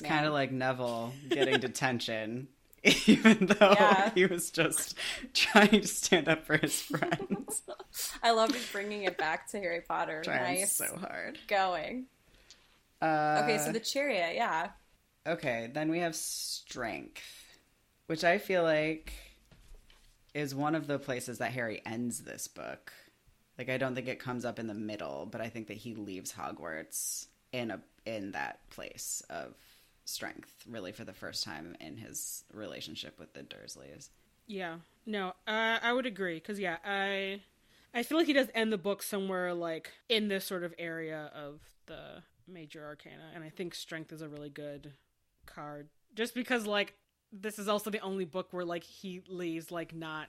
It's kind of like Neville getting detention, even though Yeah. he was just trying to stand up for his friends. I love you bringing it back to Harry Potter. trying nice so hard. going. Uh, Okay, so the chariot, yeah. okay, then we have strength, which I feel like is one of the places that Harry ends this book. Like I don't think it comes up in the middle, but I think that he leaves Hogwarts in a in that place of strength, really for the first time in his relationship with the Dursleys. Yeah, no, uh, I would agree because yeah, I I feel like he does end the book somewhere like in this sort of area of the major arcana, and I think strength is a really good card, just because like this is also the only book where like he leaves like not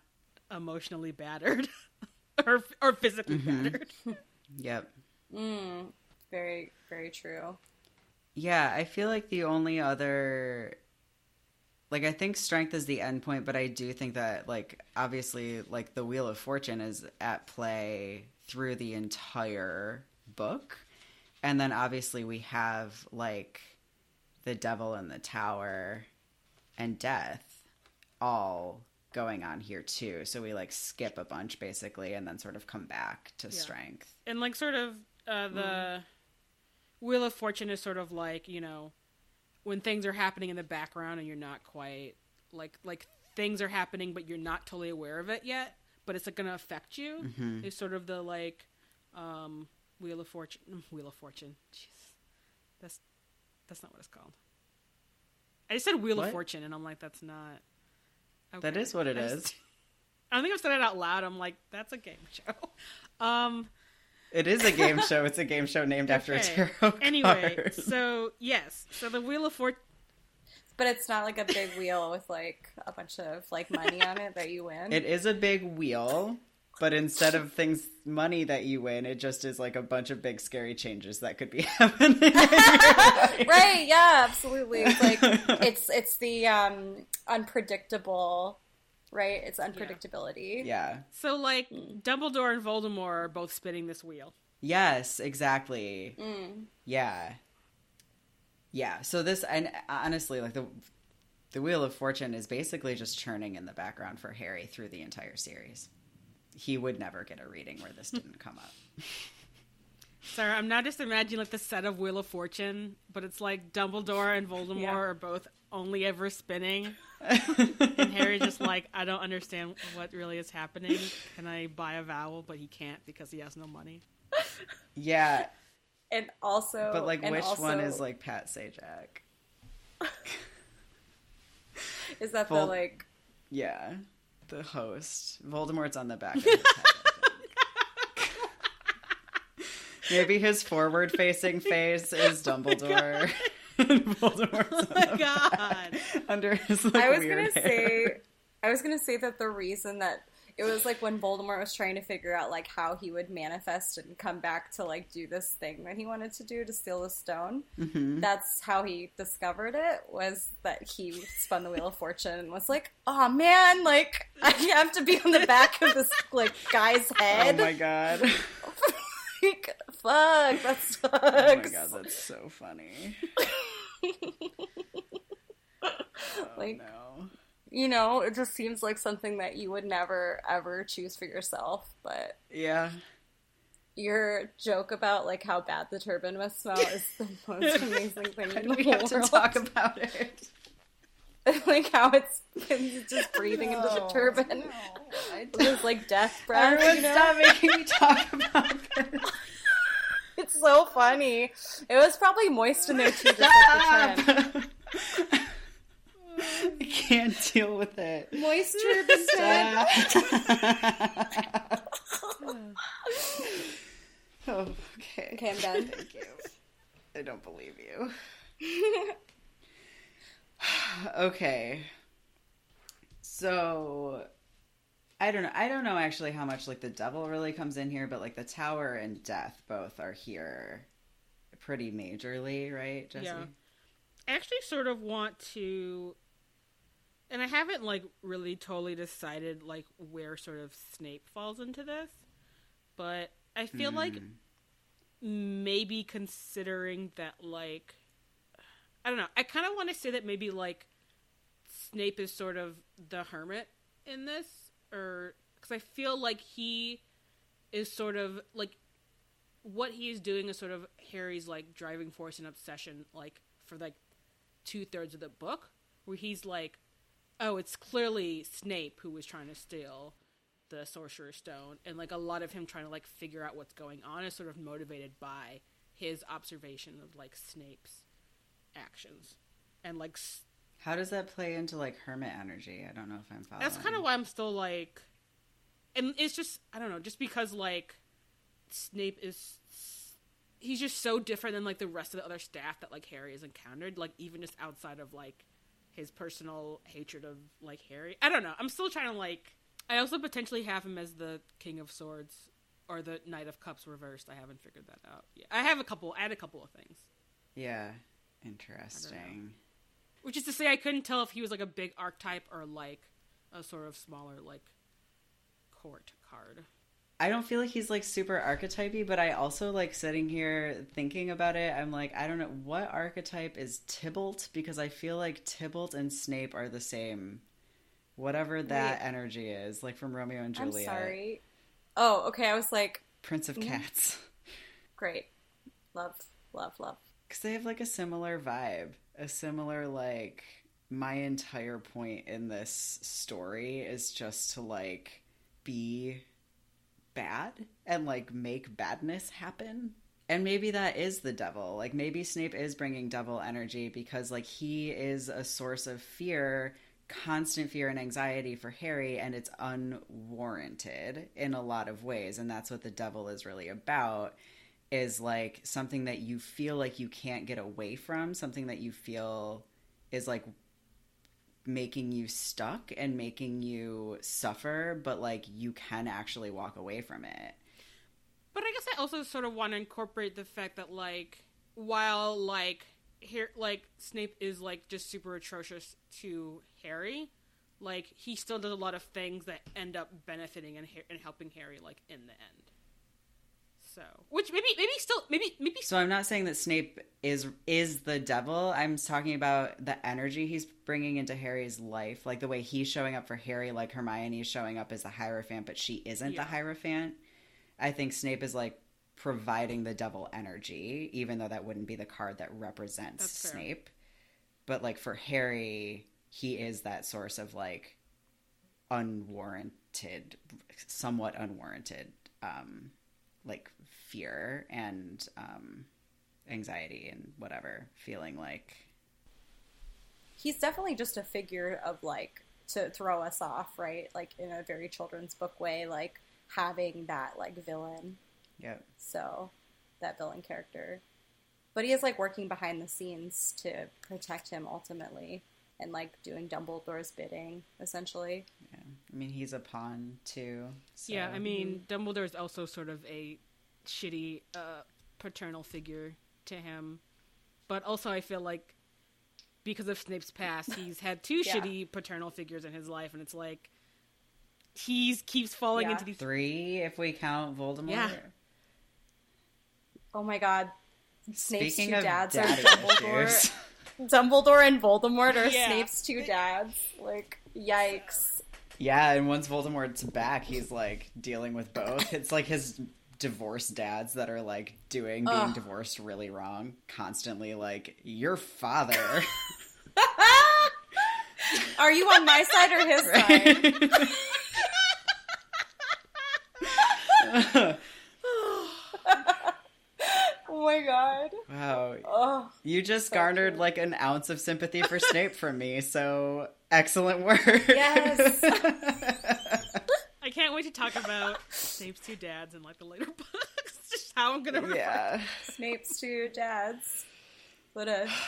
emotionally battered or or physically battered. Yep. Mm, very, very true. Yeah, I feel like the only other like I think strength is the end point, but I do think that like obviously like the wheel of fortune is at play through the entire book. And then obviously we have like the devil in the tower and death all going on here too. So we like skip a bunch basically and then sort of come back to strength. and like sort of uh, the wheel of fortune is sort of like you know when things are happening in the background and you're not quite like like things are happening but you're not totally aware of it yet but it's like going to affect you is sort of the like um wheel of fortune wheel of fortune jeez that's that's not what it's called i just said wheel What? of fortune and i'm like that's not That okay. is what it I is. i don't think i've said it out loud i'm like that's a game show um It is a game show. It's a game show named after a Okay. tarot Anyway, card. so yes, so the Wheel of Fortune. But it's not like a big wheel with like a bunch of like money on it that you win. It is a big wheel, but instead of things money that you win, it just is like a bunch of big scary changes that could be happening. in your life. right? Yeah, absolutely. It's like it's it's the um unpredictable, right? It's unpredictability. Yeah. So like Dumbledore and Voldemort are both spinning this wheel. Yes, exactly. Mm. Yeah. Yeah. So this and honestly like the the wheel of fortune is basically just churning in the background for Harry through the entire series. He would never get a reading where this didn't come up. Sorry, I'm now just imagining like the set of Wheel of Fortune, but it's like Dumbledore and Voldemort Yeah. are both only ever spinning, and Harry just like I don't understand what really is happening. Can I buy a vowel? But he can't because he has no money. yeah, And also, but like and which one is like Pat Sajak? Is that Vol- the like? Yeah, the host. Voldemort's on the back. Of his head, Maybe his forward-facing face is oh Dumbledore. and Voldemort's Oh my god! under his like, I was gonna hair. say, I was gonna say that the reason that it was like when Voldemort was trying to figure out like how he would manifest and come back to like do this thing that he wanted to do to steal the stone. Mm-hmm. That's how he discovered it. Was that he spun the wheel of fortune and was like, "Oh man, like I have to be on the back of this like guy's head." Oh my god! Like, fuck, that sucks. Oh my god, that's so funny. Oh, Like- no. You know, it just seems like something that you would never ever choose for yourself, but Yeah. your joke about like how bad the turban must smell is the most amazing thing in the We have to talk about it. like how it's, it's just breathing into the No, turban. I With like death breath. Everyone you know? stop making me talk about this. It's so funny. It was probably moist in there too, just like the turn. I can't deal with it. Moist turban turn. oh, okay. Okay, I'm done. Thank you. I don't believe you. okay. So I don't know. I don't know actually how much like the devil really comes in here, but like the tower and death both are here pretty majorly, right, Jesse? Yeah. I actually sort of want to and I haven't like really totally decided like where sort of Snape falls into this, but I feel like mm. maybe considering that like I don't know. I kind of want to say that maybe like Snape is sort of the hermit in this or cuz I feel like he is sort of like what he is doing is sort of Harry's like driving force and obsession like for like two thirds of the book where he's like oh, it's clearly Snape who was trying to steal the Sorcerer's Stone, and like a lot of him trying to like figure out what's going on is sort of motivated by his observation of like Snape's actions, and like How does that play into like hermit energy? I don't know if I'm following. that's kind of why I'm still like, and it's just I don't know, just because like Snape is he's just so different than like the rest of the other staff that like Harry has encountered, like even just outside of like his personal hatred of like Harry. I don't know. I'm still trying to like. I also potentially have him as the King of Swords or the Knight of Cups reversed. I haven't figured that out. Yeah, I have a couple. I had a couple of things. Yeah, interesting. Which is to say, I couldn't tell if he was like a big archetype or like a sort of smaller like court card. I don't feel like he's like super archetypey, but I also like sitting here thinking about it. I'm like, I don't know what archetype is Tybalt because I feel like Tybalt and Snape are the same. Whatever that Wait. energy is, like from Romeo and I'm Juliet, sorry. Oh, okay. I was like, Prince of Mhm. Cats, great. Love, love, love. because they have like a similar vibe, a similar like. My entire point in this story is just to like be bad and like make badness happen. And maybe that is the devil. Like maybe Snape is bringing devil energy because like he is a source of fear, constant fear and anxiety for Harry and it's unwarranted in a lot of ways and that's what the devil is really about is like something that you feel like you can't get away from, something that you feel is like making you stuck and making you suffer, but like you can actually walk away from it. But I guess I also sort of want to incorporate the fact that like while like here like Snape is like just super atrocious to Harry, like he still does a lot of things that end up benefiting and, and helping Harry like in the end. So, which maybe maybe still maybe maybe So I'm not saying that Snape is is the devil. I'm talking about the energy he's bringing into Harry's life, like the way he's showing up for Harry, like Hermione is showing up as the Hierophant, but she isn't Yeah. the Hierophant. I think Snape is like providing the devil energy, even though that wouldn't be the card that represents Snape. But like for Harry, he is that source of like unwarranted, somewhat unwarranted, um, like fear and um, anxiety and whatever, feeling like He's definitely just a figure of like to throw us off, right? Like in a very children's book way, like having that like villain. yeah, So that villain character. But he is like working behind the scenes to protect him ultimately and like doing Dumbledore's bidding, essentially. Yeah. I mean, he's a pawn too. So. yeah. I mean, Dumbledore is also sort of a shitty uh, paternal figure to him, but also I feel like because of Snape's past, he's had two Yeah. shitty paternal figures in his life, and it's like he's keeps falling Yeah. into these. three if we count Voldemort. Yeah. Oh my god. Snape's Speaking two dads are Dumbledore. issues, Dumbledore and Voldemort are Yeah. Snape's two dads. Like, yikes. Yeah, and once Voldemort's back, he's like dealing with both. It's like his divorced dads that are like doing being Ugh. divorced really wrong, constantly like your father. Are you on my side or his side? Oh my god. wow, Oh, You just garnered like an ounce of sympathy for Snape from me, so excellent work. Yes. I can't wait to talk about Snape's two dads in like the later books. Just how I'm gonna. refer- yeah. Snape's two dads. What a.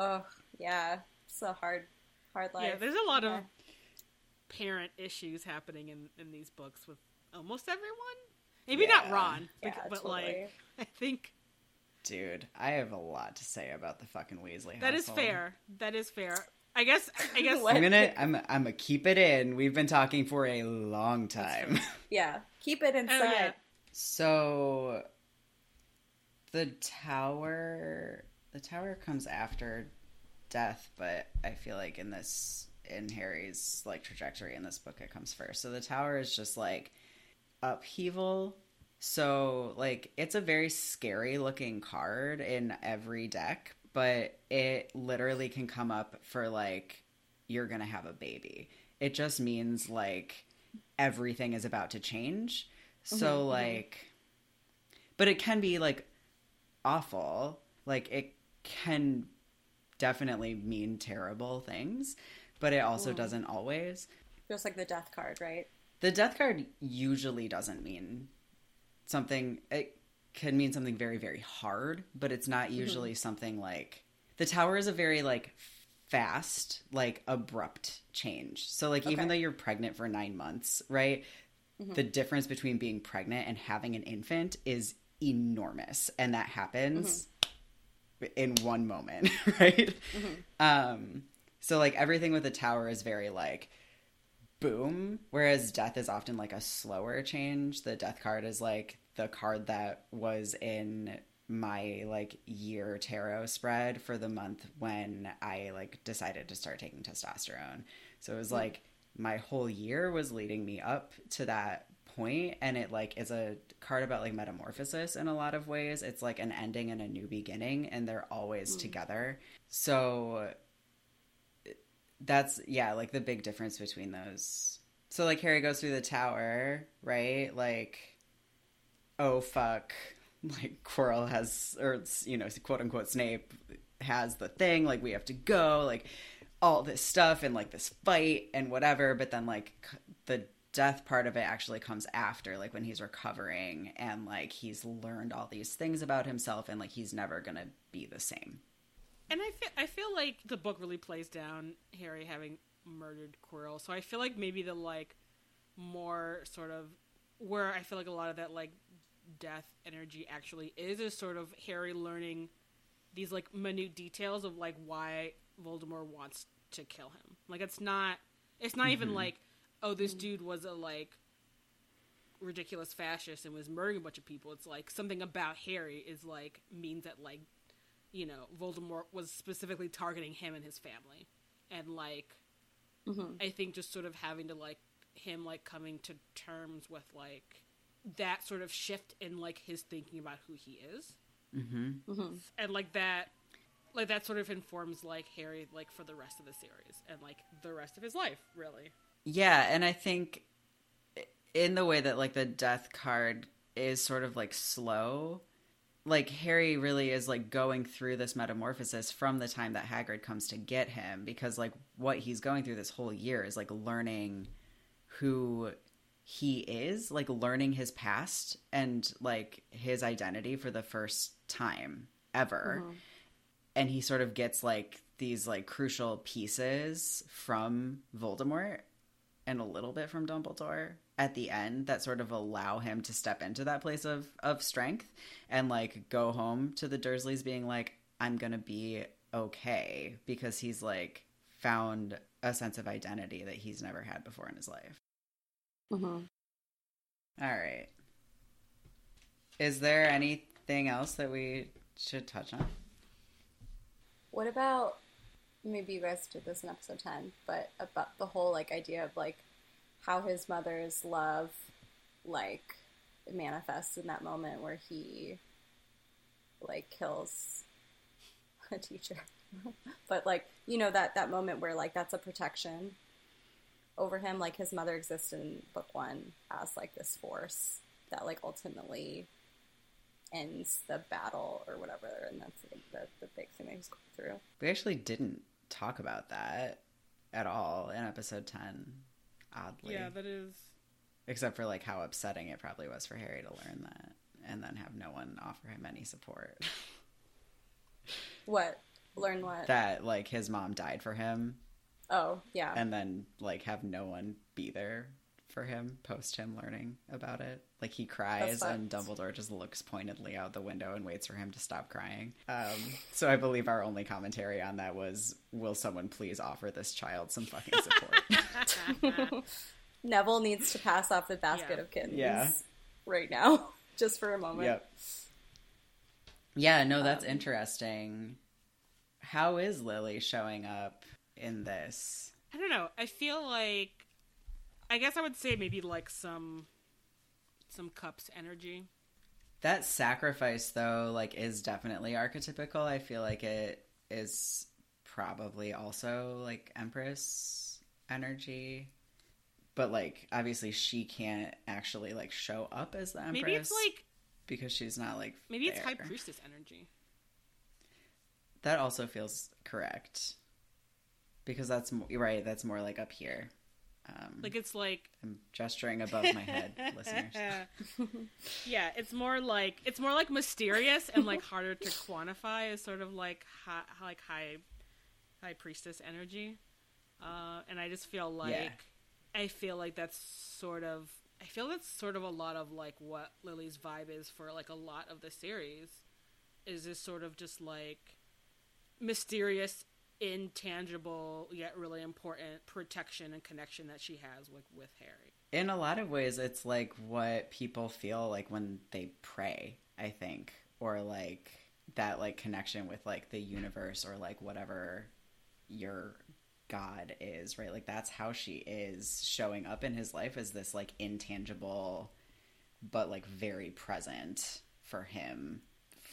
Oh, yeah. It's a hard, hard life. Yeah, there's a lot Yeah. of parent issues happening in in these books with almost everyone. Maybe not Yeah. Ron, Yeah, bec- but totally. like I think Dude, I have a lot to say about the fucking Weasley that is household. fair. That is fair. I guess. I guess. What? I'm gonna I'm I'm gonna keep it in. We've been talking for a long time. Yeah. Keep it inside. Oh, yeah. So the tower the tower comes after death, but I feel like in this in Harry's like trajectory in this book it comes first. So the tower is just like upheaval. So like it's a very scary looking card in every deck, but it literally can come up for like you're going to have a baby. It just means like everything is about to change. Mm-hmm, so mm-hmm. like but it can be like awful. Like it can definitely mean terrible things, but it also mm-hmm. doesn't always. Feels like the death card, right? The death card usually doesn't mean something it can mean something very very hard, but it's not mm-hmm. usually something like the tower is a very like fast, like abrupt change. So like even though you're pregnant for 9 months, right? Mm-hmm. The difference between being pregnant and having an infant is enormous and that happens mm-hmm. in one moment, right? Um so like everything with the tower is very like boom whereas death is often like a slower change the death card is like the card that was in my like year tarot spread for the month when i like decided to start taking testosterone. So it was hmm. like my whole year was leading me up to that point and it like is a card about like metamorphosis in a lot of ways. It's like an ending and a new beginning and they're always hmm. together. So that's yeah like the big difference between those. So like harry goes through the tower right? Like oh fuck like quirrell has or you know quote unquote snape has the thing like we have to go like all this stuff and like this fight and whatever but then like the death part of it actually comes after like when he's recovering and like he's learned all these things about himself and like he's never gonna be the same And I feel I feel like the book really plays down Harry having murdered Quirrell. So I feel like maybe the like more sort of where I feel like a lot of that like death energy actually is is sort of Harry learning these like minute details of like why Voldemort wants to kill him. Like it's not it's not even mm-hmm. like oh this dude was a like ridiculous fascist and was murdering a bunch of people. It's like something about Harry is like means that like you know Voldemort was specifically targeting him and his family, and like mm-hmm. I think just sort of having to like him like coming to terms with like that sort of shift in like his thinking about who he is, mm-hmm. and like that. Like that sort of informs like Harry like for the rest of the series and like the rest of his life really. Yeah, and I think in the way that like the death card is sort of like slow, like Harry really is like going through this metamorphosis from the time that Hagrid comes to get him because like what he's going through this whole year is like learning who he is, like learning his past and like his identity for the first time ever uh-huh. and he sort of gets like these like crucial pieces from Voldemort and a little bit from Dumbledore at the end that sort of allow him to step into that place of of strength and like go home to the Dursleys being like I'm going to be okay because he's like found a sense of identity that he's never had before in his life. Mm-hmm. All right. Is there anything else that we should touch on? What about maybe you guys did this in episode ten, but about the whole like idea of like how his mother's love like manifests in that moment where he like kills a teacher. but like, you know, that that moment where like that's a protection over him, like his mother exists in book one as like this force that like ultimately ends the battle or whatever, and that's like, the, the big thing that he's going through. We actually didn't talk about that at all in episode 10, oddly. Yeah, that is. Except for like how upsetting it probably was for Harry to learn that and then have no one offer him any support. What? Learn what? that like his mom died for him oh, yeah. and then like have no one be there for him post him learning about it. Like he cries and. Dumbledore just looks pointedly out the window and waits for him to stop crying. Um, so I believe our only commentary on that was, "Will someone please offer this child some fucking support?" Neville needs to pass off the basket Yeah. of kittens Yeah. right now, just for a moment. yep. Yeah, no, that's interesting. How is Lily showing up in this? I don't know. I feel like I guess I would say maybe like some some cups energy. That sacrifice though, like is definitely archetypical. I feel like it is probably also like Empress energy. But like obviously she can't actually like show up as the Empress Maybe it's like because she's not like maybe it's high priestess energy. That also feels correct. Because that's you're right, that's more like up here. Um, Like it's like I'm gesturing above my head, listeners. yeah, it's more like it's more like mysterious and like harder to quantify as sort of like high, like high high priestess energy. Uh, and I just feel like Yeah. I feel like that's sort of I feel that's sort of a lot of like what Lily's vibe is for like a lot of the series is this sort of just like mysterious intangible yet really important protection and connection that she has with with Harry. In a lot of ways, it's like what people feel like when they pray, I think, or like that like connection with like the universe or like whatever your God is, right? Like that's how she is showing up in his life as this like intangible, but like very present for him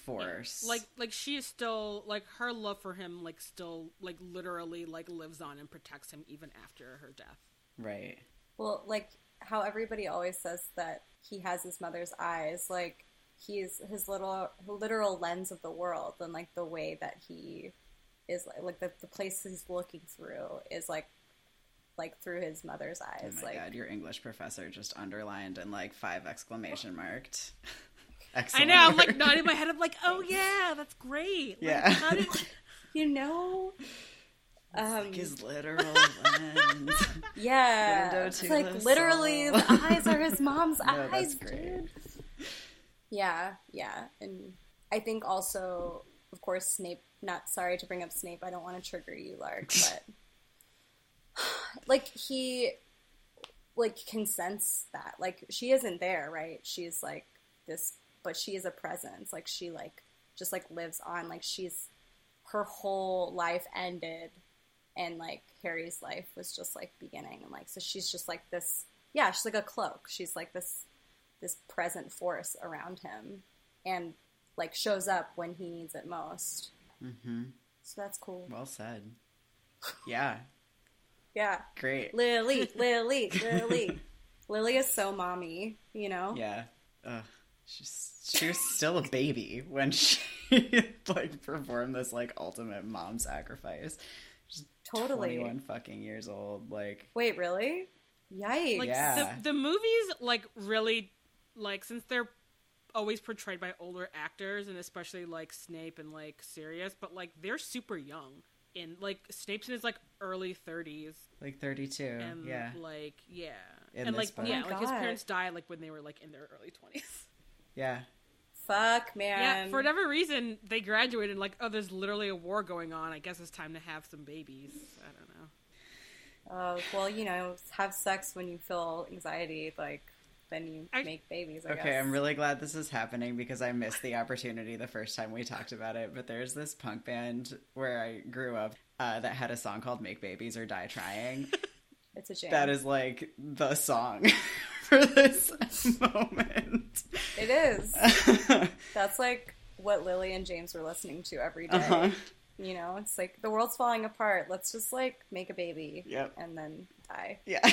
force. like like she is still like her love for him like still like literally like lives on and protects him even after her death right. Well, like how everybody always says that he has his mother's eyes, like he's his little literal lens of the world, and like the way that he is like, like the, the place he's looking through is like like through his mother's Oh eyes. my like god, your English professor just underlined and like five exclamation marked. i Excellent know i'm like work. nodding my head i'm like oh yeah that's great Like, Yeah. how did- you know. Um, like his literal lens. yeah, it's like literally soul. the eyes are his mom's No, that's eyes, great. dude. Yeah, yeah, and I think also, of course, Snape. Not sorry to bring up Snape. I don't want to trigger you, Lark, but like he, like can sense that. Like she isn't there, right? She's like this, but she is a presence. Like she like just like lives on. Like she's her whole life ended, and like Harry's life was just like beginning, and like so she's just like this. Yeah, she's like a cloak. She's like this this present force around him and like shows up when he needs it most. hmm So that's cool. Well said. Yeah, Yeah. great. Lily, Lily, Lily. Lily is so mommy, you know? Yeah. Ugh. She's she was still a baby when she like performed this like ultimate mom sacrifice. She's Totally. 21 fucking years old. Like Wait, really? Yikes. like Yeah. the, the movies like really like since they're always portrayed by older actors and especially like snape and like sirius but like they're super young in like snape's in his like early 30s like 32. and yeah. like yeah In and like book. yeah Oh my like his parents died like when they were like in their early 20s Yeah. Fuck, man. yeah for whatever reason they graduated like oh there's literally a war going on i guess it's time to have some babies i don't know Oh, well, you know, have sex when you feel anxiety, like, then you I- make babies, I Okay, guess. I'm really glad this is happening because I missed the opportunity the first time we talked about it. But there's this punk band where I grew up uh, that had a song called "Make Babies or Die Trying." It's a jam. that is like the song for this moment. It is. That's like what Lily and James were listening to every day. Uh-huh. You know, it's like the world's falling apart. Let's just like make a baby. Yep. And then die. Yeah.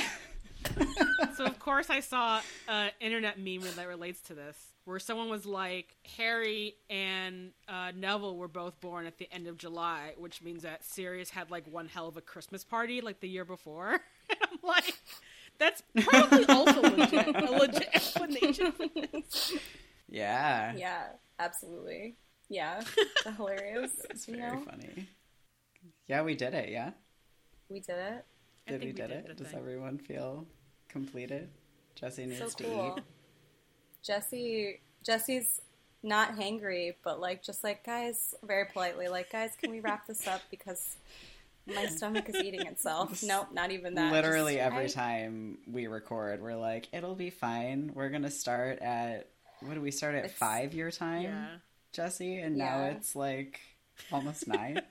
so of course I saw an internet meme that relates to this, where someone was like, Harry and uh, Neville were both born at the end of July, which means that Sirius had like one hell of a Christmas party like the year before. and I'm like, that's probably also legit, a legit explanation for this. Yeah. Yeah, absolutely. Yeah. Hilarious. It's very know? funny. Yeah, we did it. Yeah. We did it. I Did we we did, did it? Does thing. everyone feel completed? Jesse needs So to cool. eat. Jesse Jesse's not hangry, but like just like guys, very politely, like guys, can we wrap this up because my stomach is eating itself. Nope, not even that. Literally Just- every I- time we record, we're like, it'll be fine. We're gonna start at what do we start at It's- five your time, Yeah. Jesse? And now it's like almost nine.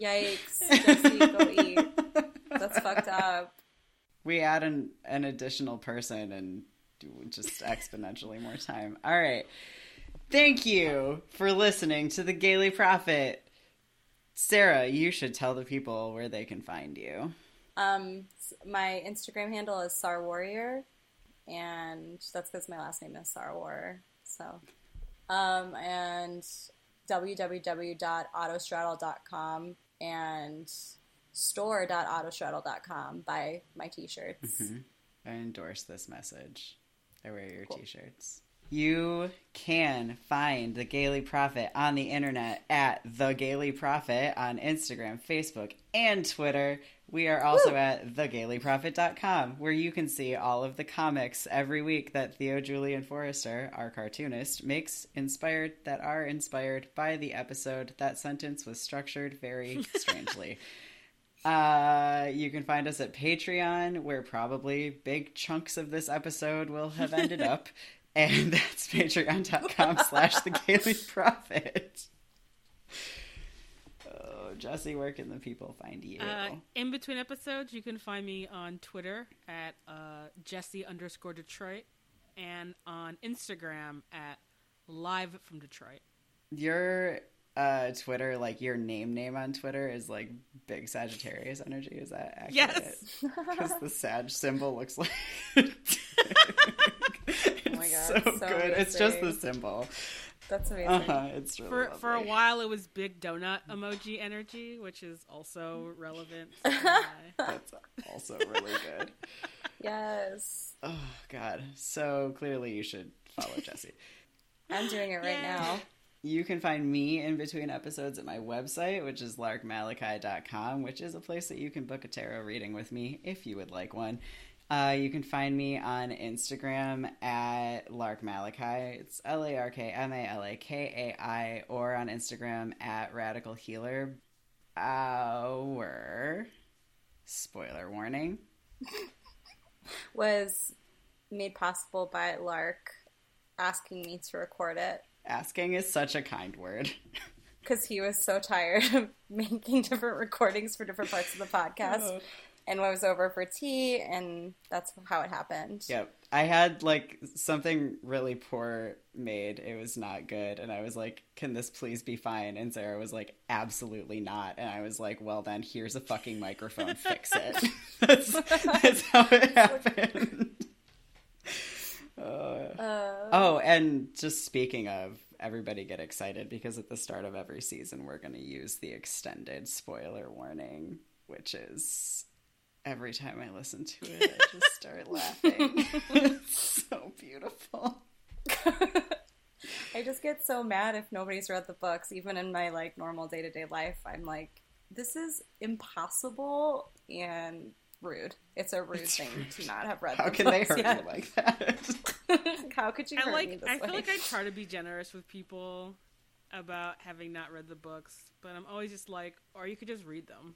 Yikes, Jesse, go eat. That's fucked up. we add an an additional person and do just exponentially more time. All right. Thank you for listening to the Gayly Prophet. Sarah, you should tell the people where they can find you. Um, my Instagram handle is Sar Warrior, and that's because my last name is Sarwar. So, um, and www.autostraddle.com and store.autostraddle.com buy my t-shirts. I endorse this message. I wear your t-shirts. You can find the Gayly Prophet on the internet at the Gayly Prophet on Instagram, Facebook, and Twitter. We are also at thegaylyprophet.com, where you can see all of the comics every week that Theo Julien Forrester, our cartoonist, makes inspired that are inspired by the episode. That sentence was structured very strangely. Uh, you can find us at Patreon, where probably big chunks of this episode will have ended up. And that's patreon.com slash the Gayly Prophet. Oh, Jesse, where can the people find you? Uh, in between episodes, you can find me on Twitter at uh, Jesse underscore Detroit and on Instagram at Live from Detroit. Your uh, Twitter, like your name name on Twitter is like big Sagittarius energy. Is that accurate? Yes. Because the Sag symbol looks like. Oh my God, so, so good. It's just the symbol. That's amazing. Uh-huh, it's really For for a while, it was big donut emoji energy, which is also relevant. That's also really good. Yes, Oh God! So clearly, you should follow Jesse. I'm doing it right Yay. now. You can find me in between episodes at my website, which is larkmalakai.com, which is a place that you can book a tarot reading with me if you would like one. Uh, you can find me on Instagram at Lark Malakai. It's L A R K M A L A K A I, or on Instagram at radical healer. Our spoiler warning. Was made possible by Lark asking me to record it Asking is such a kind word. because he was so tired of making different recordings for different parts of the podcast. And was over for tea, and that's how it happened. Yep. I had like something really poor made. It was not good. And I was like, can this please be fine? And Sarah was like, absolutely not. And I was like, well, then here's a fucking microphone. Fix it. that's, that's how it happened. Uh, oh, and just speaking of, everybody get excited because at the start of every season, we're going to use the extended spoiler warning, which is every time I listen to it, I just start laughing. it's so beautiful. I just get so mad if nobody's read the books, even in my like normal day to day life. I'm like, this is impossible and rude. It's a rude thing to not have read. How the can they hurt yet. you like that? How could you I hurt me like. this I way? feel like I try to be generous with people about having not read the books, but I'm always just like, or you could just read them.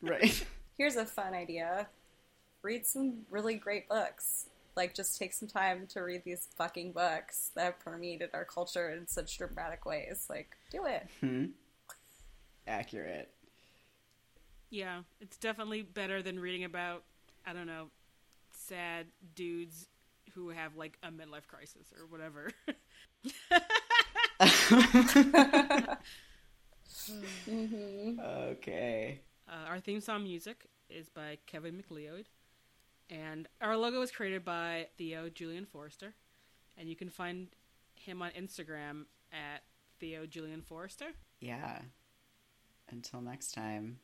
right. Here's a fun idea: read some really great books. Like, just take some time to read these fucking books that have permeated our culture in such dramatic ways. Like, do it. Hmm. Accurate. Yeah, it's definitely better than reading about I don't know sad dudes who have like a midlife crisis or whatever. Mm-hmm. Okay. Uh, our theme song music is by Kevin MacLeod, and our logo was created by Theo Julien Forrester, and you can find him on Instagram at Theo Julien Forrester. Yeah. Until next time.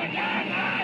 Thank